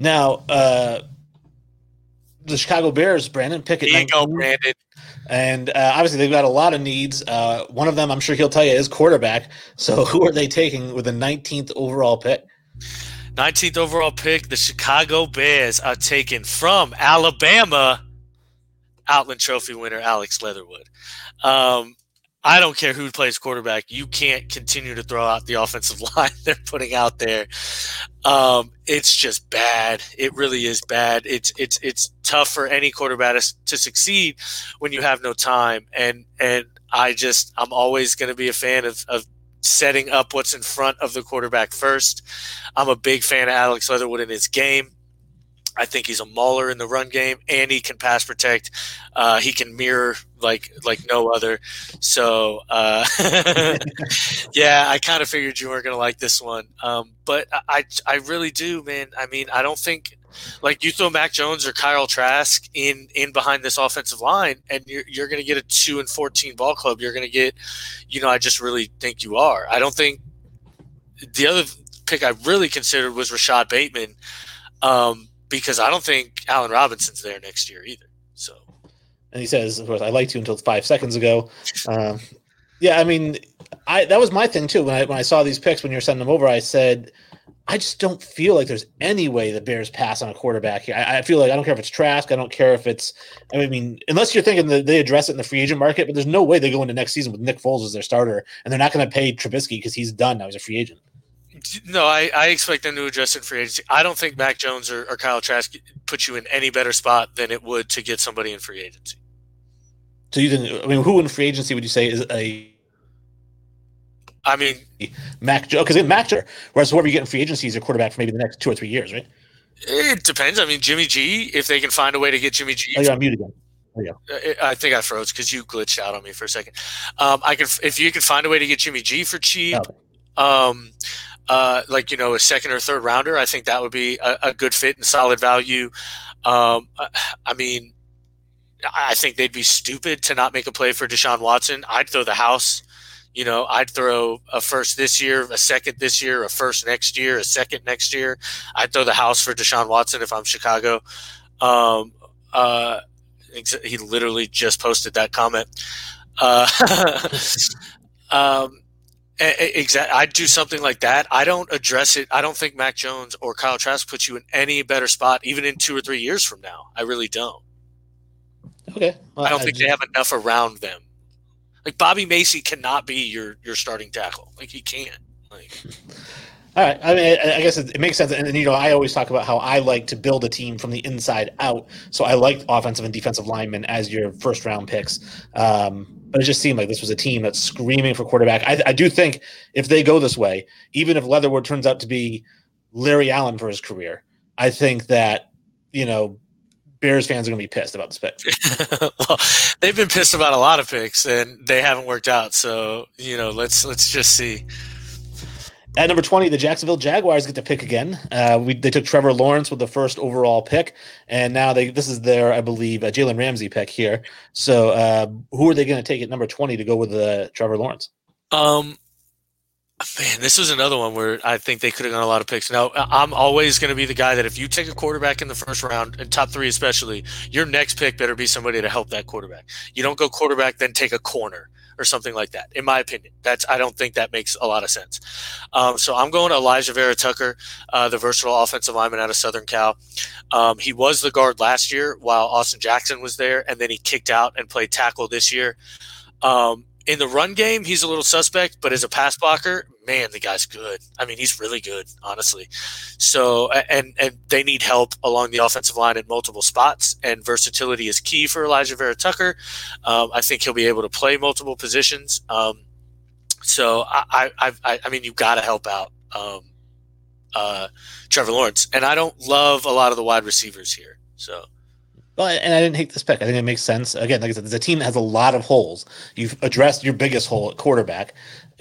[SPEAKER 1] Now, uh, the Chicago Bears, Brandon Pickett.
[SPEAKER 2] There you go, Brandon.
[SPEAKER 1] And uh, obviously, they've got a lot of needs. Uh, one of them, I'm sure he'll tell you, is quarterback. So, who are they taking with the 19th overall pick?
[SPEAKER 2] 19th overall pick, the Chicago Bears are taken from Alabama, Outland Trophy winner Alex Leatherwood. Um, I don't care who plays quarterback. You can't continue to throw out the offensive line they're putting out there. Um, it's just bad. It really is bad. It's it's it's tough for any quarterback to succeed when you have no time. And and I just I'm always going to be a fan of, of setting up what's in front of the quarterback first. I'm a big fan of Alex Leatherwood in his game. I think he's a mauler in the run game, and he can pass protect. Uh, he can mirror like like no other. So uh, yeah, I kind of figured you weren't gonna like this one, um, but I I really do, man. I mean, I don't think like you throw Mac Jones or Kyle Trask in in behind this offensive line, and you're you're gonna get a two and fourteen ball club. You're gonna get, you know, I just really think you are. I don't think the other pick I really considered was Rashod Bateman. Um, because I don't think Allen Robinson's there next year either. So,
[SPEAKER 1] and he says, of course, I liked you until five seconds ago. Um, yeah, I mean, I that was my thing too. When I when I saw these picks when you were sending them over, I said, I just don't feel like there's any way the Bears pass on a quarterback here. I, I feel like I don't care if it's Trask, I don't care if it's. I mean, unless you're thinking that they address it in the free agent market, but there's no way they go into next season with Nick Foles as their starter, and they're not going to pay Trubisky because he's done now. He's a free agent.
[SPEAKER 2] No, I, I expect them to address it free agency. I don't think Mac Jones or, or Kyle Trask put you in any better spot than it would to get somebody in free agency.
[SPEAKER 1] So you think? I mean, who in free agency would you say is a?
[SPEAKER 2] I mean,
[SPEAKER 1] Mac Jones, because in Mac Jones, whereas whoever you get in free agency is a quarterback for maybe the next two or three years, right?
[SPEAKER 2] It depends. I mean, Jimmy G, if they can find a way to get Jimmy G.
[SPEAKER 1] Oh, you're on mute again.
[SPEAKER 2] I think I froze because you glitched out on me for a second. Um, I can if you can find a way to get Jimmy G for cheap. Um, uh, like you know a second or third rounder, I think that would be a, a good fit and solid value. Um, I mean, I think they'd be stupid to not make a play for Deshaun Watson. I'd throw the house. You know, I'd throw a first this year, a second this year, a first next year, a second next year. I'd throw the house for Deshaun Watson if I'm Chicago. Um, uh, he literally just posted that comment. Uh, um, Exactly. I'd do something like that. I don't address it. I don't think Mac Jones or Kyle Trask puts you in any better spot, even in two or three years from now. I really don't.
[SPEAKER 1] Okay.
[SPEAKER 2] Well, I don't I think just... they have enough around them. Like Bobby Massie cannot be your your starting tackle. Like he can't. Like.
[SPEAKER 1] All right. I mean, I guess it, makes sense. And, and, you know, I always talk about how I like to build a team from the inside out. So I like offensive and defensive linemen as your first round picks. Um, but it just seemed like this was a team that's screaming for quarterback. I, I do think if they go this way, even if Leatherwood turns out to be Larry Allen for his career, I think that you know Bears fans are going to be pissed about this pick.
[SPEAKER 2] well, they've been pissed about a lot of picks, and they haven't worked out. So you know, let's let's just see.
[SPEAKER 1] At number 20, the Jacksonville Jaguars get to pick again. Uh, we, they took Trevor Lawrence with the first overall pick, and now they this is their, I believe, uh, Jalen Ramsey pick here. So, uh, who are they going to take at number 20 to go with uh, Trevor Lawrence?
[SPEAKER 2] Um, man, this was another one where I think they could have done a lot of picks. Now, I'm always going to be the guy that if you take a quarterback in the first round, and top three especially, your next pick better be somebody to help that quarterback. You don't go quarterback, then take a corner or something like that. In my opinion, that's I don't think that makes a lot of sense. Um, so I'm going Alijah Vera-Tucker, uh, the versatile offensive lineman out of Southern Cal. Um, he was the guard last year while Austin Jackson was there, and then he kicked out and played tackle this year. Um, in the run game, he's a little suspect, but as a pass blocker, man, the guy's good. I mean, he's really good, honestly. So, and and they need help along the offensive line in multiple spots, and versatility is key for Alijah Vera-Tucker. Um, I think he'll be able to play multiple positions. Um, so, I, I, I, I mean, you've got to help out um, uh, Trevor Lawrence, and I don't love a lot of the wide receivers here. So.
[SPEAKER 1] Well, and I didn't hate this pick. I think it makes sense. Again, like I said, a team that has a lot of holes. You've addressed your biggest hole at quarterback,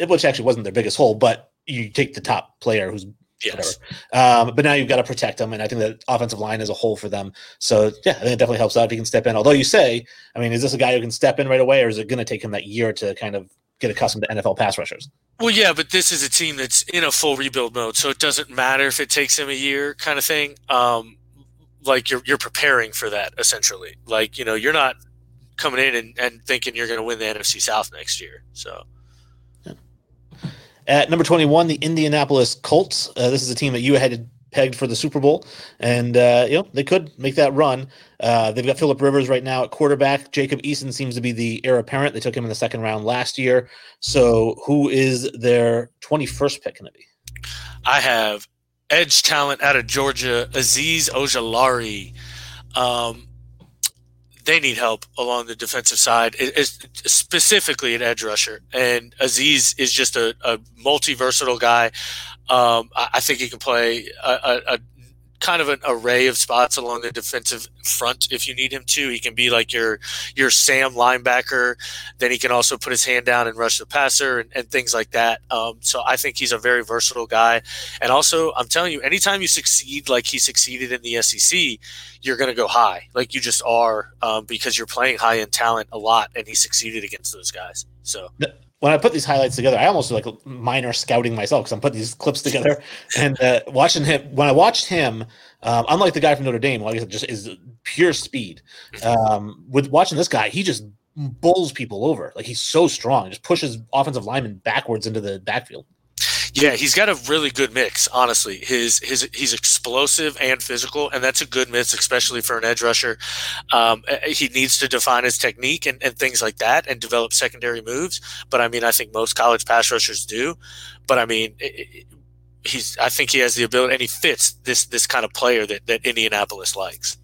[SPEAKER 1] which actually wasn't their biggest hole, but you take the top player who's
[SPEAKER 2] yes.
[SPEAKER 1] Um, but now you've got to protect them, and I think the offensive line is a hole for them. So yeah, I think it definitely helps out if he can step in. Although you say, I mean, is this a guy who can step in right away, or is it going to take him that year to kind of get accustomed to NFL pass rushers?
[SPEAKER 2] Well, yeah, but this is a team that's in a full rebuild mode, so it doesn't matter if it takes him a year, kind of thing. Um, like you're you're preparing for that essentially. Like you know, you're not coming in and, and thinking you're going to win the NFC South next year. So.
[SPEAKER 1] At number 21, the Indianapolis Colts. Uh, this is a team that you had pegged for the Super Bowl, and uh, you know they could make that run. Uh, they've got Philip Rivers right now at quarterback. Jacob Eason seems to be the heir apparent. They took him in the second round last year. So, who is their 21st pick going to be?
[SPEAKER 2] I have edge talent out of Georgia, Azeez Ojulari. Um, they need help along the defensive side, specifically an edge rusher. And Azeez is just a, a multi versatile guy. Um, I, think he can play a, a kind of an array of spots along the defensive front if you need him to. He can be like your your Sam linebacker. Then he can also put his hand down and rush the passer and, and things like that. Um, so I think he's a very versatile guy. And also, I'm telling you, anytime you succeed like he succeeded in the SEC, you're going to go high, like you just are, um, because you're playing high end talent a lot, and he succeeded against those guys. So
[SPEAKER 1] when I put these highlights together, I almost like minor scouting myself because I'm putting these clips together and uh, watching him. When I watched him, um, unlike the guy from Notre Dame, like I said, just is pure speed. Um, with watching this guy, he just bowls people over. Like he's so strong, he just pushes offensive linemen backwards into the backfield.
[SPEAKER 2] Yeah, he's got a really good mix. Honestly, his his he's explosive and physical, and that's a good mix, especially for an edge rusher. Um, eh, he needs to define his technique and, and things like that, and develop secondary moves. But I mean, I think most college pass rushers do. But I mean, he's I think he has the ability, and he fits this this kind of player that that Indianapolis likes.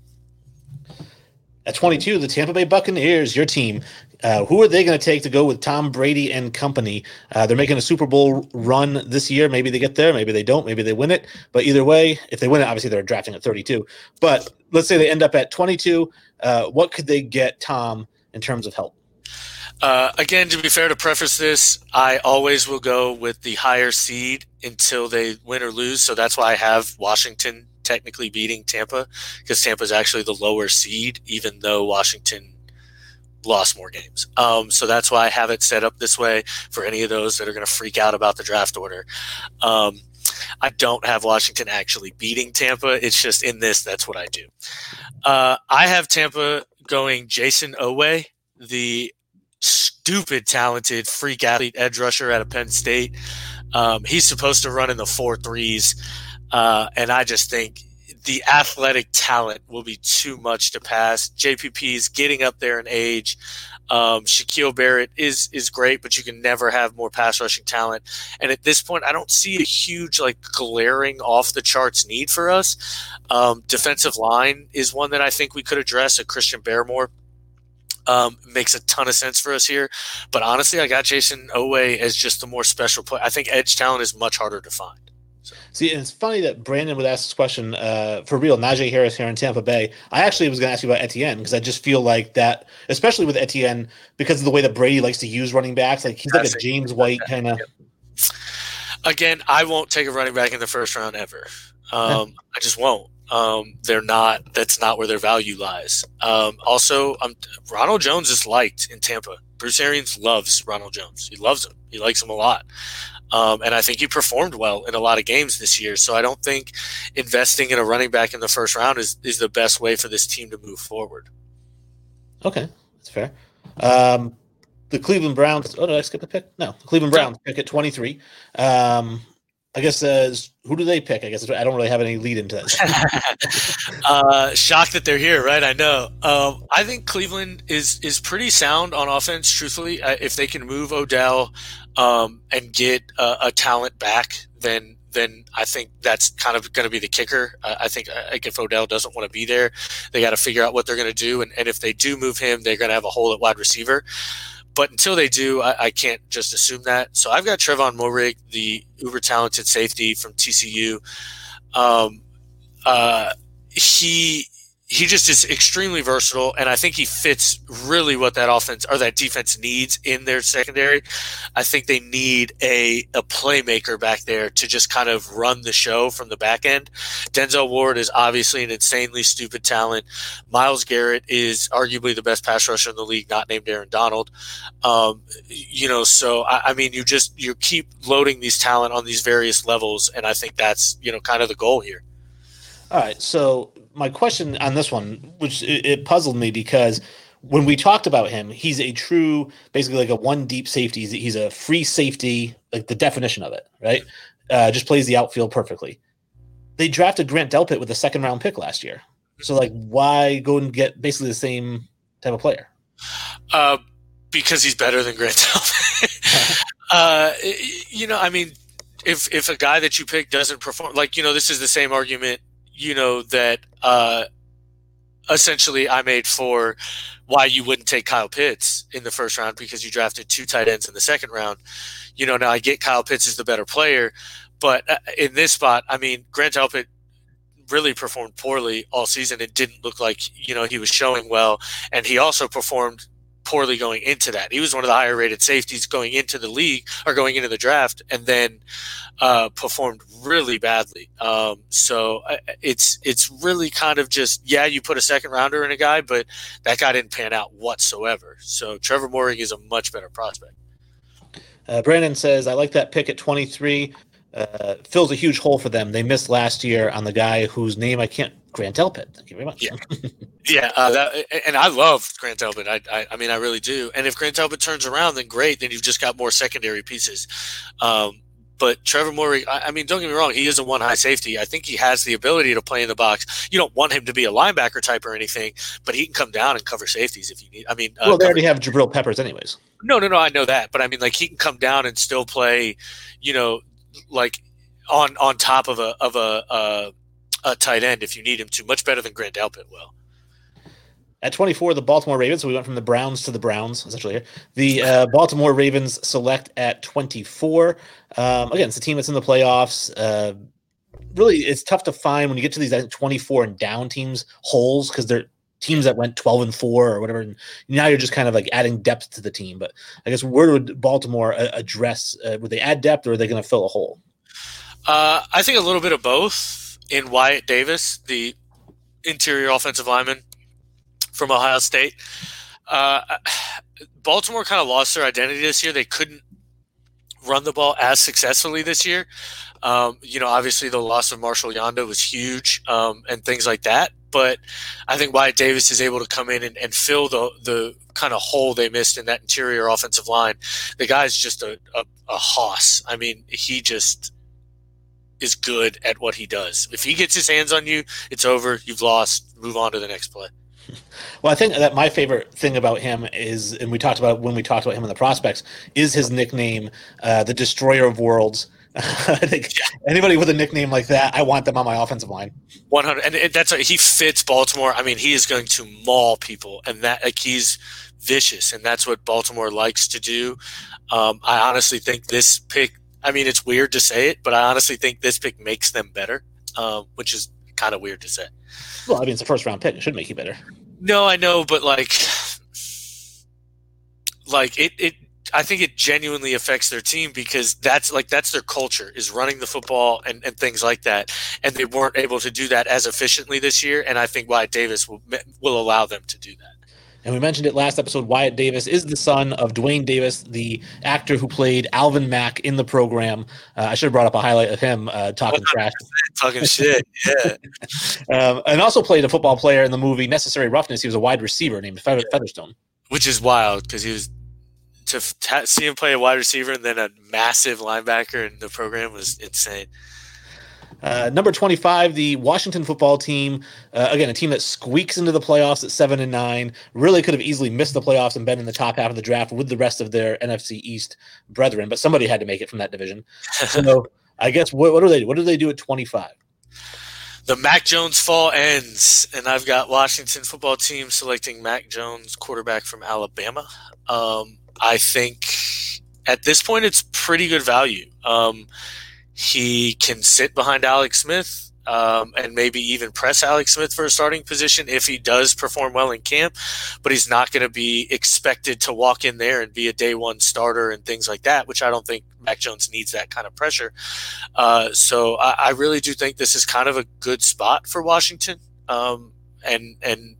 [SPEAKER 1] At 22, the Tampa Bay Buccaneers, your team, uh, who are they going to take to go with Tom Brady and company? Uh, they're making a Super Bowl run this year. Maybe they get there, maybe they don't, maybe they win it. But either way, if they win it, obviously they're drafting at 32. But let's say they end up at 22. Uh, what could they get Tom in terms of help?
[SPEAKER 2] Uh, again, to be fair, to preface this, I always will go with the higher seed until they win or lose. So that's why I have Washington technically beating Tampa because Tampa is actually the lower seed, even though Washington lost more games. Um, so that's why I have it set up this way for any of those that are going to freak out about the draft order. Um, I don't have Washington actually beating Tampa. It's just in this, that's what I do. Uh, I have Tampa going Jayson Oweh, the stupid talented freak athlete edge rusher out of Penn State. Um, he's supposed to run in the four threes. Uh, and I just think the athletic talent will be too much to pass. JPP is getting up there in age. Um, Shaquil Barrett is is great, but you can never have more pass rushing talent. And at this point, I don't see a huge like glaring off the charts need for us. Um, defensive line is one that I think we could address. A Christian Barmore um, makes a ton of sense for us here. But honestly, I got Jayson Oweh as just the more special player. I think edge talent is much harder to find.
[SPEAKER 1] See, and it's funny that Brandon would ask this question uh, for real. Najee Harris here in Tampa Bay. I actually was going to ask you about Etienne because I just feel like that, especially with Etienne, because of the way that Brady likes to use running backs. Like he's like a James White kind of.
[SPEAKER 2] Again, I won't take a running back in the first round ever. Um, I just won't. Um, they're not. That's not where their value lies. Um, also, um, Ronald Jones is liked in Tampa. Bruce Arians loves Ronald Jones. He loves him. He likes him a lot. Um, and I think he performed well in a lot of games this year. So I don't think investing in a running back in the first round is, is the best way for this team to move forward.
[SPEAKER 1] Okay, that's fair. Um, the Cleveland Browns. Oh, did I skip the pick? No, the Cleveland Browns pick at 23. Um, I guess uh, who do they pick? I guess I don't really have any lead into this.
[SPEAKER 2] uh, shocked that they're here, right? I know. Um, I think Cleveland is is pretty sound on offense. Truthfully, uh, if they can move Odell um, and get a, talent back, then then I think that's kind of going to be the kicker. I think like if Odell doesn't want to be there, they got to figure out what they're going to do. And, and if they do move him, they're going to have a hole at wide receiver. But until they do, I, I can't just assume that. So I've got Trevon Moehrig, the uber talented safety from TCU. Um, uh, he he just is extremely versatile, and I think he fits really what that offense or that defense needs in their secondary. I think they need a a playmaker back there to just kind of run the show from the back end. Denzel Ward is obviously an insanely stupid talent. Myles Garrett is arguably the best pass rusher in the league, not named Aaron Donald. Um, you know, so I, I mean, you just you keep loading these talent on these various levels, and I think that's you know kind of the goal here.
[SPEAKER 1] All right, so my question on this one, which it, it puzzled me because when we talked about him, he's a true, basically like a one deep safety. He's, a free safety, like the definition of it, right? Uh, just plays the outfield perfectly. They drafted Grant Delpit with a second round pick last year. So like, why go and get basically the same type of player?
[SPEAKER 2] Uh, because he's better than Grant Delpit. uh, you know, I mean, if if a guy that you pick doesn't perform, like you know, this is the same argument, you know, that uh, essentially I made for why you wouldn't take Kyle Pitts in the first round because you drafted two tight ends in the second round. You know, now I get Kyle Pitts is the better player, but uh, in this spot, I mean, Grant Delpit really performed poorly all season. It didn't look like you know he was showing well, and he also performed poorly going into that. He was one of the higher rated safeties going into the league or going into the draft, and then uh, performed really badly. Um, so uh, it's it's really kind of just yeah, you put a second rounder in a guy, but that guy didn't pan out whatsoever. So Trevor Moehrig is a much better prospect.
[SPEAKER 1] Uh, Brandon says, "I like that pick at 23. Uh, fills a huge hole for them. They missed last year on the guy whose name I can't Grant Delpit. Thank you very much.
[SPEAKER 2] Yeah, yeah. Uh, that, and I love Grant Delpit. I, I, I, mean, I really do. And if Grant Delpit turns around, then great. Then you've just got more secondary pieces. Um, but Trevor Moehrig, I, I, mean, don't get me wrong, he is a one high safety. I think he has the ability to play in the box. You don't want him to be a linebacker type or anything, but he can come down and cover safeties if you need. I mean,
[SPEAKER 1] uh, well, they already have Jabril Peppers, anyways.
[SPEAKER 2] No, no, no. I know that, but I mean, like he can come down and still play. You know, like on on top of a of a. Uh, a tight end if you need him to. Much better than Grant Delpit will.
[SPEAKER 1] At 24, the Baltimore Ravens. So we went from the Browns to the Browns, essentially. Here. The uh, Baltimore Ravens select at 24. Um, again, it's a team that's in the playoffs. Uh, really, it's tough to find when you get to these 24 and down teams holes because they're teams that went 12 and 4 or whatever. And now you're just kind of like adding depth to the team. But I guess where would Baltimore uh, address? Uh, would they add depth or are they going to fill a hole?
[SPEAKER 2] Uh, I think a little bit of both in Wyatt Davis, the interior offensive lineman from Ohio State. Uh, Baltimore kind of lost their identity this year. They couldn't run the ball as successfully this year. Um, you know, obviously the loss of Marshall Yanda was huge um, and things like that. But I think Wyatt Davis is able to come in and, and fill the the kind of hole they missed in that interior offensive line. The guy's just a, a, a hoss. I mean, he just is good at what he does. If he gets his hands on you, it's over. You've lost. Move on to the next play.
[SPEAKER 1] Well, I think that my favorite thing about him is, and we talked about when we talked about him in the prospects, is his nickname, uh, the Destroyer of Worlds. I think anybody with a nickname like that, I want them on my offensive line.
[SPEAKER 2] One hundred, and that's he fits Baltimore. I mean, he is going to maul people, and that like he's vicious, and that's what Baltimore likes to do. Um, I honestly think this pick I mean, it's weird to say it, but I honestly think this pick makes them better, uh, which is kind of weird to say.
[SPEAKER 1] Well, I mean, it's a first round pick. It should make you better.
[SPEAKER 2] No, I know, but like, like it, it. I think it genuinely affects their team because that's like that's their culture is running the football and, and things like that, and they weren't able to do that as efficiently this year. And I think Wyatt Davis will will allow them to do that.
[SPEAKER 1] And we mentioned it last episode. Wyatt Davis is the son of Duane Davis, the actor who played Alvin Mack in the program. Uh, I should have brought up a highlight of him uh, talking trash.
[SPEAKER 2] Talking shit, yeah.
[SPEAKER 1] um, and also played a football player in the movie Necessary Roughness. He was a wide receiver named Featherstone.
[SPEAKER 2] Which is wild because he was to t- see him play a wide receiver and then a massive linebacker in the program was insane.
[SPEAKER 1] Uh, number 25, the Washington football team. Uh, again, a team that squeaks into the playoffs at seven and nine. Really could have easily missed the playoffs and been in the top half of the draft with the rest of their NFC East brethren, but somebody had to make it from that division. So I guess what, what do they do? What do they do at 25?
[SPEAKER 2] The Mac Jones fall ends, and I've got Washington football team selecting Mac Jones, quarterback from Alabama. Um, I think at this point it's pretty good value. Um, he can sit behind Alex Smith um, and maybe even press Alex Smith for a starting position if he does perform well in camp, but he's not going to be expected to walk in there and be a day one starter and things like that, which I don't think Mac Jones needs that kind of pressure. Uh, so I, I, really do think this is kind of a good spot for Washington. Um, and and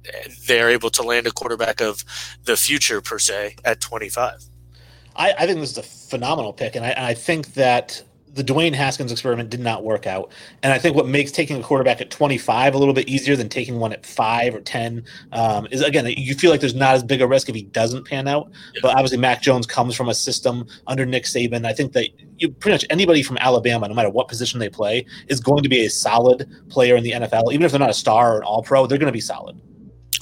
[SPEAKER 2] they're able to land a quarterback of the future per se at 25.
[SPEAKER 1] I, I think this is a phenomenal pick, and I, I think that the Dwayne Haskins experiment did not work out. And I think what makes taking a quarterback at 25 a little bit easier than taking one at five or 10 um, is, again, you feel like there's not as big a risk if he doesn't pan out. Yeah. But obviously, Mac Jones comes from a system under Nick Saban. I think that you pretty much anybody from Alabama, no matter what position they play, is going to be a solid player in the NFL. Even if they're not a star or an all pro, they're going to be solid.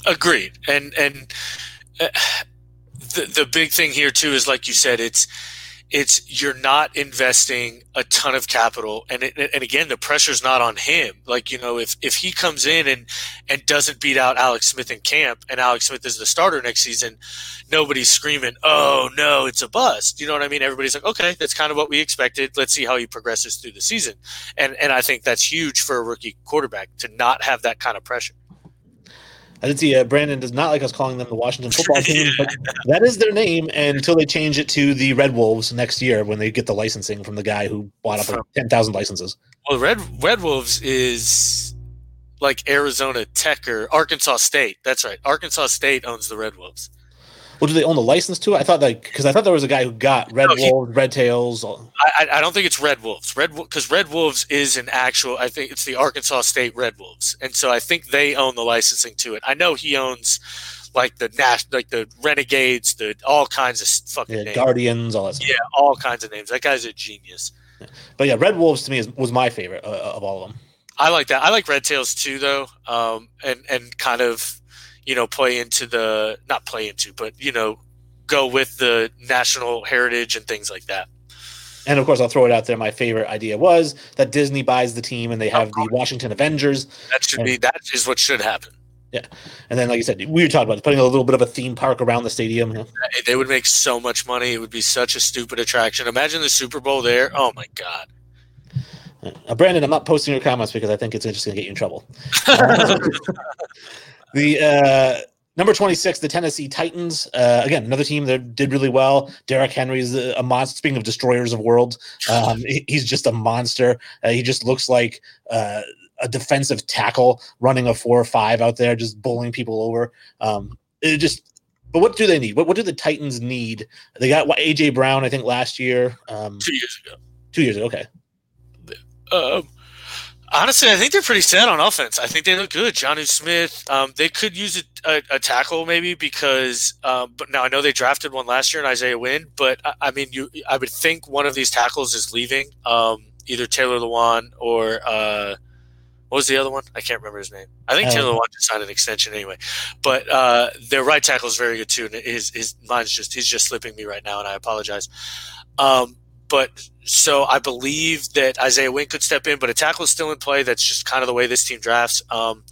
[SPEAKER 2] Agreed. And, and, uh, the, the big thing here too is like you said, it's it's you're not investing a ton of capital and it, and again the pressure's not on him. Like you know if if he comes in and and doesn't beat out Alex Smith in camp and Alex Smith is the starter next season nobody's screaming oh no it's a bust. You know what I mean? Everybody's like okay that's kind of what we expected. Let's see how he progresses through the season. And and I think that's huge for a rookie quarterback to not have that kind of pressure
[SPEAKER 1] I did see uh, Brandon does not like us calling them the Washington football team, but that is their name until they change it to the Red Wolves next year when they get the licensing from the guy who bought up like 10,000 licenses.
[SPEAKER 2] Well, Red Red Wolves is like Arizona Tech or Arkansas State. That's right. Arkansas State owns the Red Wolves.
[SPEAKER 1] Well, do they own the license to it? I thought that because I thought there was a guy who got Red no, Wolves, Red Tails.
[SPEAKER 2] I, I don't think it's Red Wolves. Red because Red Wolves is an actual. I think it's the Arkansas State Red Wolves, and so I think they own the licensing to it. I know he owns like the Nash, like the Renegades, the all kinds of fucking
[SPEAKER 1] yeah,
[SPEAKER 2] names.
[SPEAKER 1] Guardians, all that.
[SPEAKER 2] Stuff. Yeah, all kinds of names. That guy's a genius.
[SPEAKER 1] Yeah. But yeah, Red Wolves to me is, was my favorite uh, of all of them.
[SPEAKER 2] I like that. I like Red Tails too, though, um, and and kind of you know play into the not play into, but you know go with the national heritage and things like that.
[SPEAKER 1] And of course, I'll throw it out there. My favorite idea was that Disney buys the team and they have the Washington Avengers.
[SPEAKER 2] That should
[SPEAKER 1] and,
[SPEAKER 2] be that is what should happen.
[SPEAKER 1] Yeah, and then like you said, we were talking about putting a little bit of a theme park around the stadium.
[SPEAKER 2] They would make so much money. It would be such a stupid attraction. Imagine the Super Bowl there. Oh my god.
[SPEAKER 1] Uh, Brandon, I'm not posting your comments because I think it's just going to get you in trouble. the uh, Number 26, the Tennessee Titans. Uh, again, another team that did really well. Derrick Henry's a, a monster. Speaking of destroyers of worlds, um, he, he's just a monster. Uh, he just looks like uh, a defensive tackle running a four or five out there, just bullying people over. Um, it just, but what do they need? What, what do the Titans need? They got what, AJ Brown, I think, last year. Um,
[SPEAKER 2] two years ago.
[SPEAKER 1] Two years ago. Okay.
[SPEAKER 2] Um, Honestly, I think they're pretty set on offense. I think they look good. Jonnu Smith, um, they could use a, a, a tackle maybe because, um, but now I know they drafted one last year in Isaiah Wynn, but I, I, mean, you, I would think one of these tackles is leaving, um, either Taylor Lewan or uh, what was the other one? I can't remember his name. I think Taylor Lewan just signed an extension anyway, but uh, their right tackle is very good too, and his his mine's just he's just slipping me right now, and I apologize. Um, but so I believe that Isaiah Wynn could step in, but a tackle is still in play. That's just kind of the way this team drafts. Um,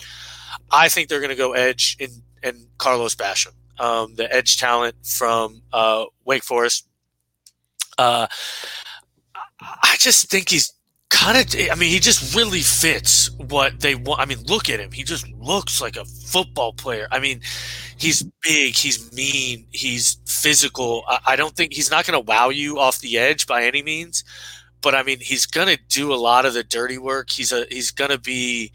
[SPEAKER 2] I think they're going to go edge in, in Carlos Basham, um, the edge talent from uh, Wake Forest. Uh, I just think he's kind of. I mean, he just really fits what they want. I mean, look at him. He just looks like a football player. I mean, he's big, he's mean, he's physical. I, I don't think he's not going to wow you off the edge by any means, but I mean he's going to do a lot of the dirty work. He's a he's going to be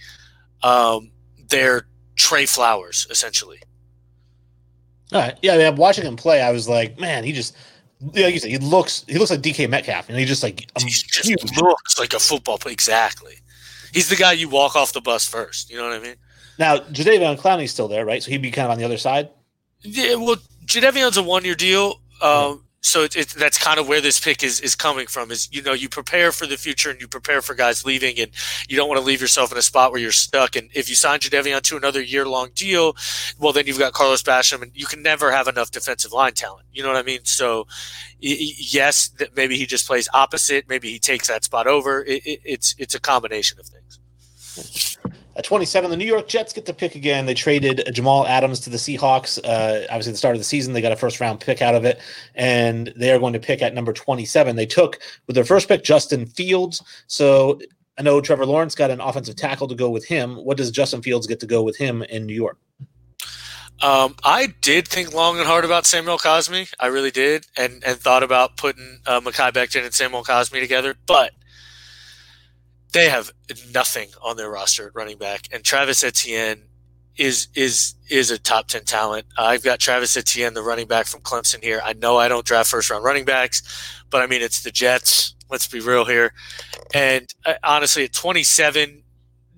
[SPEAKER 2] um, their Trey Flowers essentially.
[SPEAKER 1] All right, yeah. I mean, watching him play. I was like, man, he just like you said, he looks he looks like DK Metcalf, and he just like
[SPEAKER 2] um, he just looks like a football player. Exactly. He's the guy you walk off the bus first. You know what I mean?
[SPEAKER 1] Now, Jadeveon Clowney's still there, right? So he'd be kind of on the other side.
[SPEAKER 2] Yeah, well, Jadeveon's a one-year deal, um, so it, it, that's kind of where this pick is is coming from. Is you know you prepare for the future and you prepare for guys leaving, and you don't want to leave yourself in a spot where you're stuck. And if you sign Jadeveon to another year-long deal, well, then you've got Carlos Basham, and you can never have enough defensive line talent. You know what I mean? So, yes, maybe he just plays opposite. Maybe he takes that spot over. It, it's it's a combination of things.
[SPEAKER 1] At 27, the New York Jets get to pick again. They traded Jamal Adams to the Seahawks. Uh, obviously, the start of the season, they got a first round pick out of it, and they are going to pick at number 27. They took with their first pick Justin Fields. So I know Trevor Lawrence got an offensive tackle to go with him. What does Justin Fields get to go with him in New York?
[SPEAKER 2] Um, I did think long and hard about Samuel Cosmi. I really did, and and thought about putting uh, Mekhi Becton and Samuel Cosmi together, but – they have nothing on their roster at running back, and Travis Etienne is is is a top ten talent. I've got Travis Etienne, the running back from Clemson here. I know I don't draft first round running backs, but I mean it's the Jets. Let's be real here. And uh, honestly, at 27,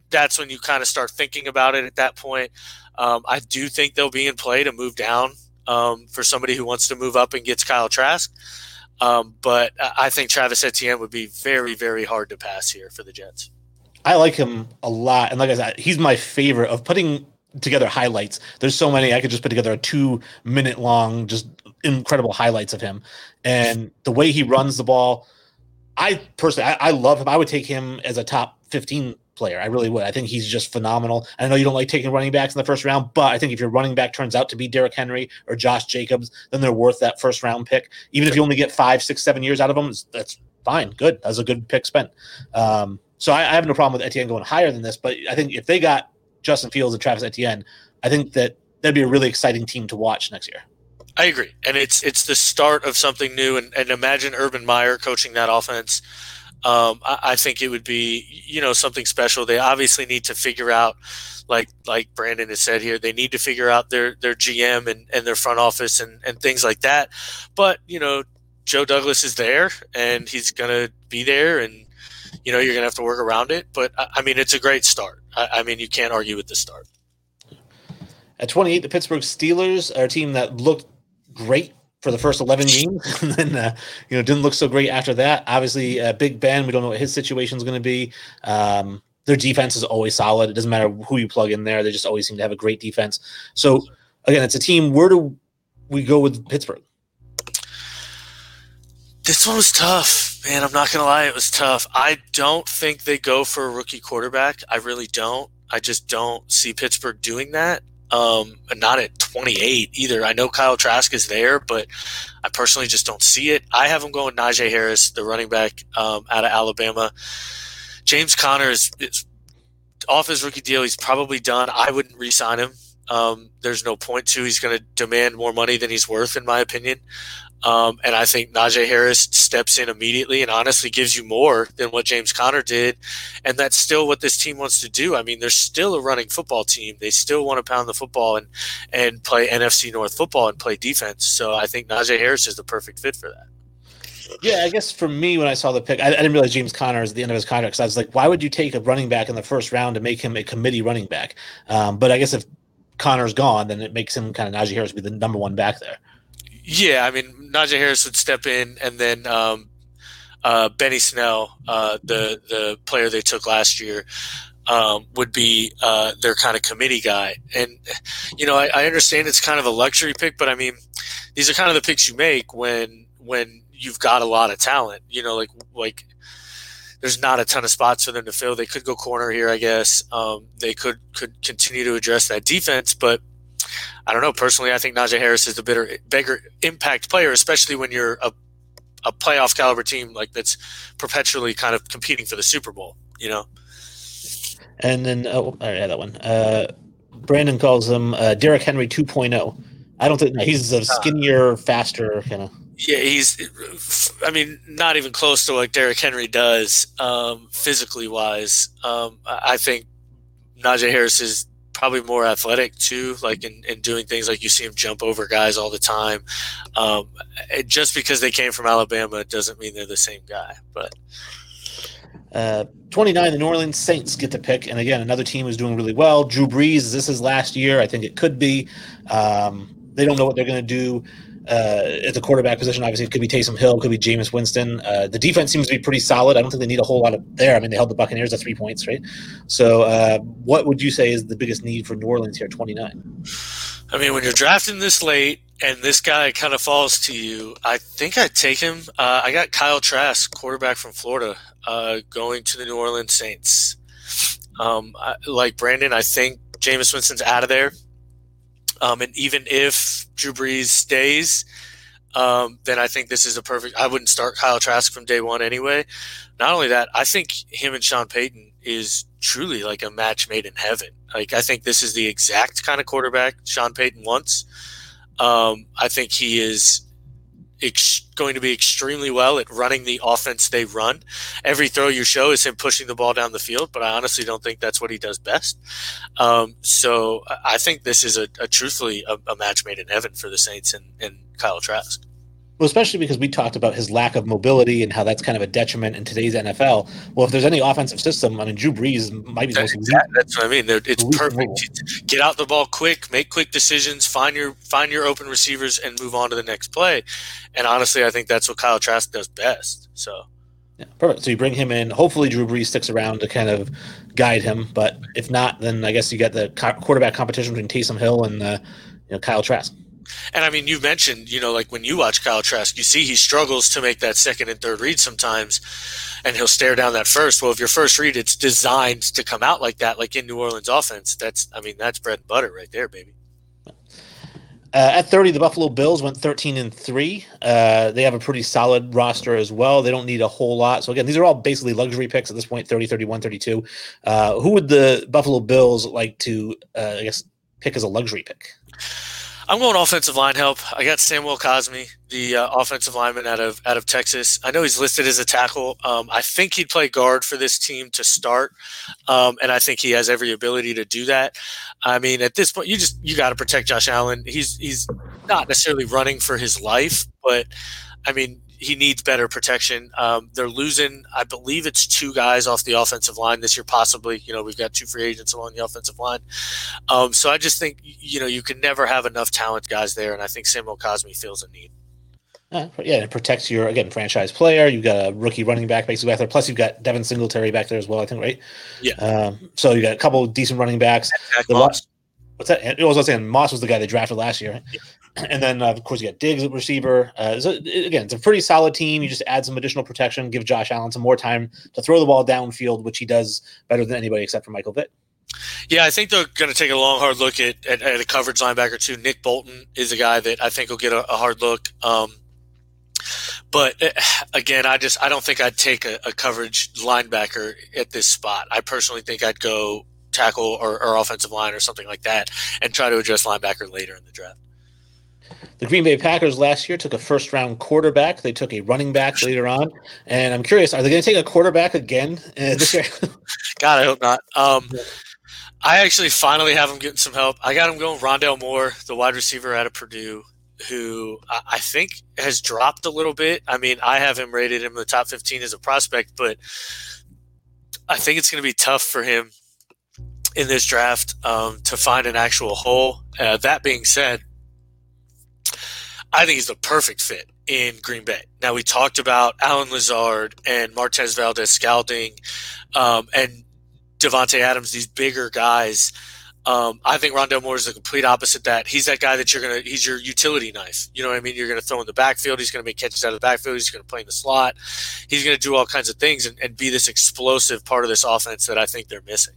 [SPEAKER 2] that's when you kind of start thinking about it at that point. Um, I do think they'll be in play to move down um, for somebody who wants to move up and gets Kyle Trask. Um, but I think Travis Etienne would be very, very hard to pass here for the Jets.
[SPEAKER 1] I like him a lot. And like I said, he's my favorite of putting together highlights. There's so many I could just put together a two minute long, just incredible highlights of him. And the way he runs the ball, I personally, I, I love him. I would take him as a top 15 player. I really would. I think he's just phenomenal. I know you don't like taking running backs in the first round, but I think if your running back turns out to be Derrick Henry or Josh Jacobs, then they're worth that first round pick. Even if you only get five, six, seven years out of them, that's fine. Good. That's a good pick spent. Um, so I, I, have no problem with Etienne going higher than this, but I think if they got Justin Fields and Travis Etienne, I think that that'd be a really exciting team to watch next year.
[SPEAKER 2] I agree, and it's it's the start of something new. And, and imagine Urban Meyer coaching that offense. Um, I, I, think it would be you know something special. They obviously need to figure out, like like Brandon has said here, they need to figure out their their GM and, and their front office and, and things like that. But you know, Joe Douglas is there, and he's gonna be there, and you know you're gonna have to work around it. But I mean, it's a great start. I, I mean, you can't argue with the start.
[SPEAKER 1] At 28, the Pittsburgh Steelers are a team that looked great for the first 11 games and then uh, you know didn't look so great after that obviously uh, big ben we don't know what his situation is going to be um, their defense is always solid it doesn't matter who you plug in there they just always seem to have a great defense so again it's a team where do we go with pittsburgh
[SPEAKER 2] this one was tough, man. I'm not gonna lie, it was tough. I don't think they go for a rookie quarterback. I really don't. I just don't see Pittsburgh doing that. Um, not at 28 either. I know Kyle Trask is there, but I personally just don't see it. I have him going Najee Harris, the running back um, out of Alabama. James Conner is, is, off his rookie deal. He's probably done. I wouldn't re-sign him. Um, there's no point to. He's going to demand more money than he's worth, in my opinion. Um, and I think Najee Harris steps in immediately and honestly gives you more than what James Conner did. And that's still what this team wants to do. I mean, they're still a running football team. They still want to pound the football and, and play NFC North football and play defense. So I think Najee Harris is the perfect fit for that.
[SPEAKER 1] Yeah, I guess for me, when I saw the pick, I, I didn't realize James Conner is the end of his contract. So I was like, why would you take a running back in the first round to make him a committee running back? Um, but I guess if Conner's gone, then it makes him kind of Najee Harris be the number one back there.
[SPEAKER 2] Yeah, I mean Najee Harris would step in, and then um, uh, Benny Snell, uh, the the player they took last year, um, would be uh, their kind of committee guy. And you know, I, I, understand it's kind of a luxury pick, but I mean, these are kind of the picks you make when when you've got a lot of talent. You know, like like there's not a ton of spots for them to fill. They could go corner here, I guess. Um, they could could continue to address that defense, but I don't know. Personally, I think Najee Harris is the bigger, bigger impact player, especially when you're a, a playoff caliber team like that's perpetually kind of competing for the Super Bowl. You know.
[SPEAKER 1] And then, oh, I had that one. Uh, Brandon calls him uh, Derrick Henry 2.0. I don't think no, he's a skinnier, faster kind of.
[SPEAKER 2] Yeah, he's. I mean, not even close to what Derrick Henry does, um, physically wise. Um, I think Najee Harris is probably more athletic too, like in, in doing things like you see him jump over guys all the time. Um, just because they came from Alabama doesn't mean they're the same guy. But
[SPEAKER 1] uh, 29, the New Orleans Saints get to pick, and again, another team is doing really well. Drew Brees, this is last year. I think it could be. Um, they don't know what they're going to do at the quarterback position. Obviously, it could be Taysom Hill, could be Jameis Winston. Uh, the defense seems to be pretty solid. I don't think they need a whole lot of there. I mean, they held the Buccaneers to three points, right? So, uh, what would you say is the biggest need for New Orleans here, 29?
[SPEAKER 2] I mean, when you're drafting this late and this guy kind of falls to you, I think I'd take him. Uh, I got Kyle Trask, quarterback from Florida, uh, going to the New Orleans Saints. Um, I, like Brandon, I think Jameis Winston's out of there. Um, and even if Drew Brees stays, um, then I think this is a perfect. I wouldn't start Kyle Trask from day one anyway. Not only that, I think him and Sean Payton is truly like a match made in heaven. Like I think this is the exact kind of quarterback Sean Payton wants. Um, I think he is ex- going to be extremely well at running the offense they run. Every throw you show is him pushing the ball down the field, but I honestly don't think that's what he does best. Um, so I think this is a, a truthfully a, a, match made in heaven for the Saints and, and Kyle Trask.
[SPEAKER 1] Well, especially because we talked about his lack of mobility and how that's kind of a detriment in today's NFL. Well, if there's any offensive system, I mean, Drew Brees might be the most.
[SPEAKER 2] Exactly. That's what I mean. It's perfect. Get out the ball quick, make quick decisions, find your find your open receivers, and move on to the next play. And honestly, I think that's what Kyle Trask does best. So.
[SPEAKER 1] Yeah, perfect. So you bring him in. Hopefully, Drew Brees sticks around to kind of guide him. But if not, then I guess you get the quarterback competition between Taysom Hill and uh, you know Kyle Trask.
[SPEAKER 2] And I mean, you mentioned, you know, like when you watch Kyle Trask, you see he struggles to make that second and third read sometimes, and he'll stare down that first. Well, if your first read, it's designed to come out like that, like in New Orleans offense. That's, I mean, that's bread and butter right there, baby.
[SPEAKER 1] Uh, at 30, the Buffalo Bills went 13 and 3. Uh, they have a pretty solid roster as well. They don't need a whole lot. So, again, these are all basically luxury picks at this point 30, 31, 32. Uh, who would the Buffalo Bills like to, uh, I guess, pick as a luxury pick?
[SPEAKER 2] I'm going offensive line help. I got Samuel Cosmi, the uh, offensive lineman out of out of Texas. I know he's listed as a tackle. Um, I think he'd play guard for this team to start, um, and I think he has every ability to do that. I mean, at this point, you just you got to protect Josh Allen. He's he's not necessarily running for his life, but I mean, he needs better protection. Um, they're losing, I believe it's two guys off the offensive line this year, possibly. You know, we've got two free agents along the offensive line. Um, so I just think, you know, you can never have enough talent guys there. And I think Samuel Cosmi feels a need.
[SPEAKER 1] Uh, yeah, it protects your, again, franchise player. You've got a rookie running back basically back there. Plus, you've got Devin Singletary back there as well, I think, right?
[SPEAKER 2] Yeah.
[SPEAKER 1] Um, so you got a couple decent running backs. What's that? It was I was saying Moss was the guy they drafted last year. Yeah. And then, uh, of course, you got Diggs at receiver. Uh, so again, it's a pretty solid team. You just add some additional protection, give Josh Allen some more time to throw the ball downfield, which he does better than anybody except for Michael Vick.
[SPEAKER 2] Yeah, I think they're going to take a long, hard look at, at, at, a coverage linebacker too. Nick Bolton is a guy that I think will get a, a hard look. Um, but uh, again, I just I don't think I'd take a, a, coverage linebacker at this spot. I personally think I'd go tackle or, or offensive line or something like that, and try to address linebacker later in the draft.
[SPEAKER 1] The Green Bay Packers last year took a first round quarterback. They took a running back later on. And I'm curious, are they going to take a quarterback again uh, this year?
[SPEAKER 2] God, I hope not. Um, I actually finally have him getting some help. I got him going Rondale Moore, the wide receiver out of Purdue, who I think has dropped a little bit. I mean, I have him rated in the top 15 as a prospect, but I think it's going to be tough for him in this draft um, to find an actual hole. Uh, that being said, I think he's the perfect fit in Green Bay. Now we talked about Allen Lazard and Marquez Valdes-Scantling um, and Davante Adams, these bigger guys. Um, I think Rondale Moore is the complete opposite. That he's that guy that you're gonna. He's your utility knife. You know what I mean? You're gonna throw in the backfield. He's gonna make catches out of the backfield. He's gonna play in the slot. He's gonna do all kinds of things and, and be this explosive part of this offense that I think they're missing.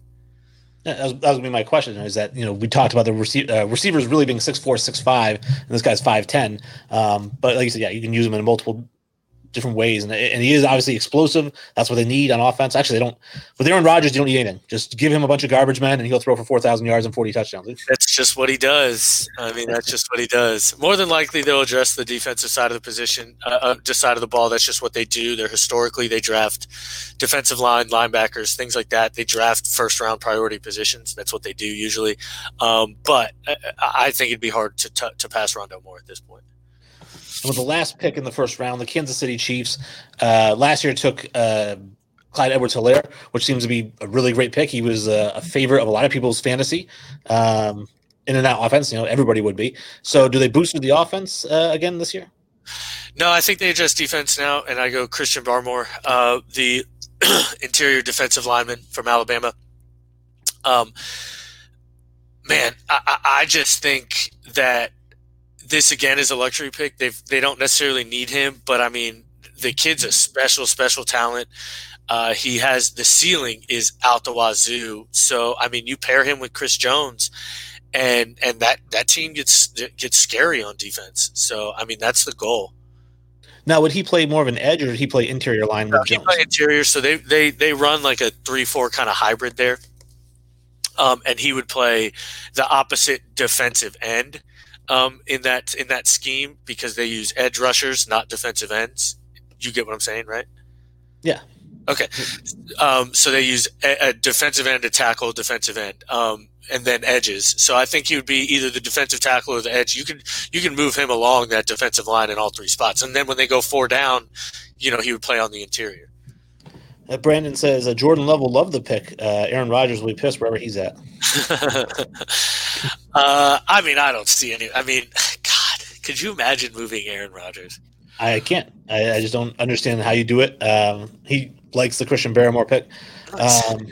[SPEAKER 1] That was, that was gonna be my question. Is that you know we talked about the rece- uh, receivers really being six four, six five, and this guy's five ten. Um, but like you said, yeah, you can use him in multiple different ways, and, and he is obviously explosive. That's what they need on offense. Actually, they don't. With Aaron Rodgers, you don't need anything. Just give him a bunch of garbage men, and he'll throw for four thousand yards and forty touchdowns.
[SPEAKER 2] That's just what he does. I mean, that's just what he does. More than likely, they'll address the defensive side of the position, uh, uh, just side of the ball. That's just what they do. They're historically they draft defensive line, linebackers, things like that. They draft first round priority positions. That's what they do usually. Um, but I, I, think it'd be hard to t- to pass Rondale Moore at this point.
[SPEAKER 1] And with the last pick in the first round, the Kansas City Chiefs uh, last year took uh, Clyde Edwards Helaire, which seems to be a really great pick. He was uh, a favorite of a lot of people's fantasy. Um, in and out offense, you know, everybody would be. So, do they boost the offense uh, again this year?
[SPEAKER 2] No, I think they adjust defense now, and I go Christian Barmore, uh, the interior defensive lineman from Alabama. Um, man, I, I just think that this again is a luxury pick. They they don't necessarily need him, but I mean the kid's a special special talent. Uh, he has the ceiling is out the wazoo. So I mean, you pair him with Chris Jones, and and that that team gets gets scary on defense. So I mean, that's the goal.
[SPEAKER 1] Now, would he play more of an edge, or did he play interior line with Jones?
[SPEAKER 2] Play interior, so they they they run like a three four kind of hybrid there. Um, and he would play the opposite defensive end um, in that in that scheme because they use edge rushers, not defensive ends. You get what I'm saying, right?
[SPEAKER 1] Yeah.
[SPEAKER 2] Okay. Um, so they use a, a, defensive end to tackle defensive end. Um, and then edges. So I think he would be either the defensive tackle or the edge. You can you can move him along that defensive line in all three spots, and then when they go four down, you know he would play on the interior.
[SPEAKER 1] Uh, Brandon says uh, Jordan Love will love the pick. Uh, Aaron Rodgers will be pissed wherever he's at.
[SPEAKER 2] uh, I mean, I don't see any. I mean, God, could you imagine moving Aaron Rodgers?
[SPEAKER 1] I can't. I, I just don't understand how you do it. Um, he likes the Christian Barmore pick. Um,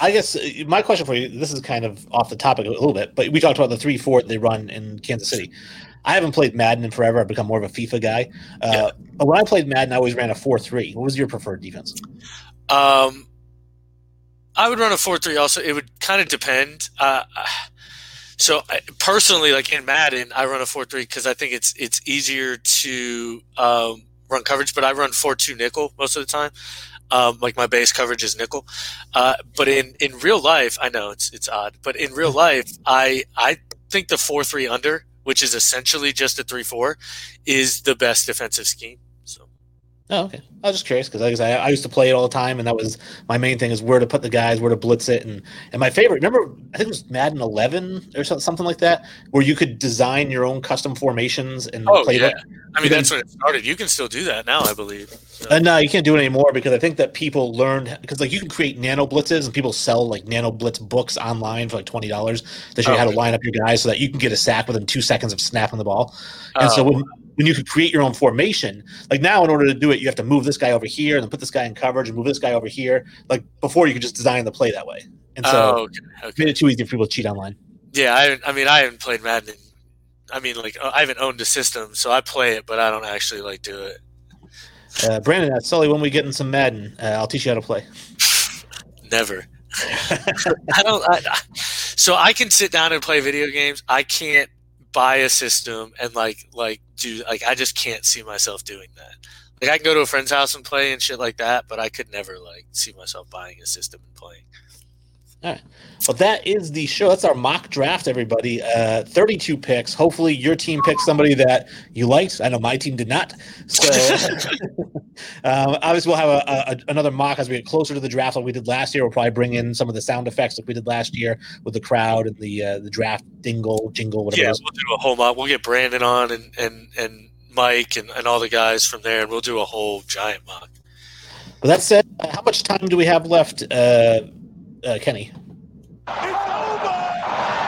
[SPEAKER 1] I guess uh, my question for you this is kind of off the topic a little bit, but we talked about the 3 4 they run in Kansas City. I haven't played Madden in forever. I've become more of a FIFA guy. Uh, yeah. But when I played Madden, I always ran a 4 3. What was your preferred defense?
[SPEAKER 2] Um, I would run a 4 3 also. It would kind of depend. Uh, so I, personally, like in Madden, I run a 4 3 because I think it's it's easier to um, run coverage, but I run 4 2 nickel most of the time. Um, like my base coverage is nickel, uh, but in, in real life, I know it's it's odd, but in real life, I I think the four three under which is essentially just a three four, is the best defensive scheme.
[SPEAKER 1] Oh, okay. I was just curious because like I, I used to play it all the time, and that was my main thing: is where to put the guys, where to blitz it, and and my favorite. Remember, I think it was Madden 11 or something like that, where you could design your own custom formations and
[SPEAKER 2] oh, play yeah. I mean, that's when it started. You can still do that now, I believe.
[SPEAKER 1] So. Uh, no, you can't do it anymore because I think that people learned because like you can create nano blitzes and people sell like nano blitz books online for like twenty dollars to show oh, you how to line up your guys so that you can get a sack within two seconds of snapping the ball. And oh. so when when you could create your own formation, like now in order to do it, you have to move this guy over here and then put this guy in coverage and move this guy over here. Like before, you could just design the play that way. And so oh, okay, okay. made it too easy for people to cheat online.
[SPEAKER 2] Yeah, I, I mean, I haven't played Madden I mean, like I haven't owned a system, so I play it, but I don't actually like do it.
[SPEAKER 1] Uh, Brandon, that's Sully. When we get in some Madden, uh, I'll teach you how to play.
[SPEAKER 2] Never. I don't. I, so I can sit down and play video games. I can't buy a system and like like do like I just can't see myself doing that. Like I can go to a friend's house and play and shit like that, but I could never like see myself buying a system and playing.
[SPEAKER 1] All right. Well, that is the show. That's our mock draft, everybody. Uh, 32 picks. Hopefully, your team picked somebody that you liked. I know my team did not. So, um, obviously, we'll have a, a, another mock as we get closer to the draft like we did last year. We'll probably bring in some of the sound effects like we did last year with the crowd and the uh, the draft dingle, jingle, whatever.
[SPEAKER 2] Yeah, we'll do a whole mock. We'll get Brandon on and, and, and Mike and, and all the guys from there, and we'll do a whole giant mock.
[SPEAKER 1] But that said, uh, how much time do we have left? Uh, uh, Kenny. It's over!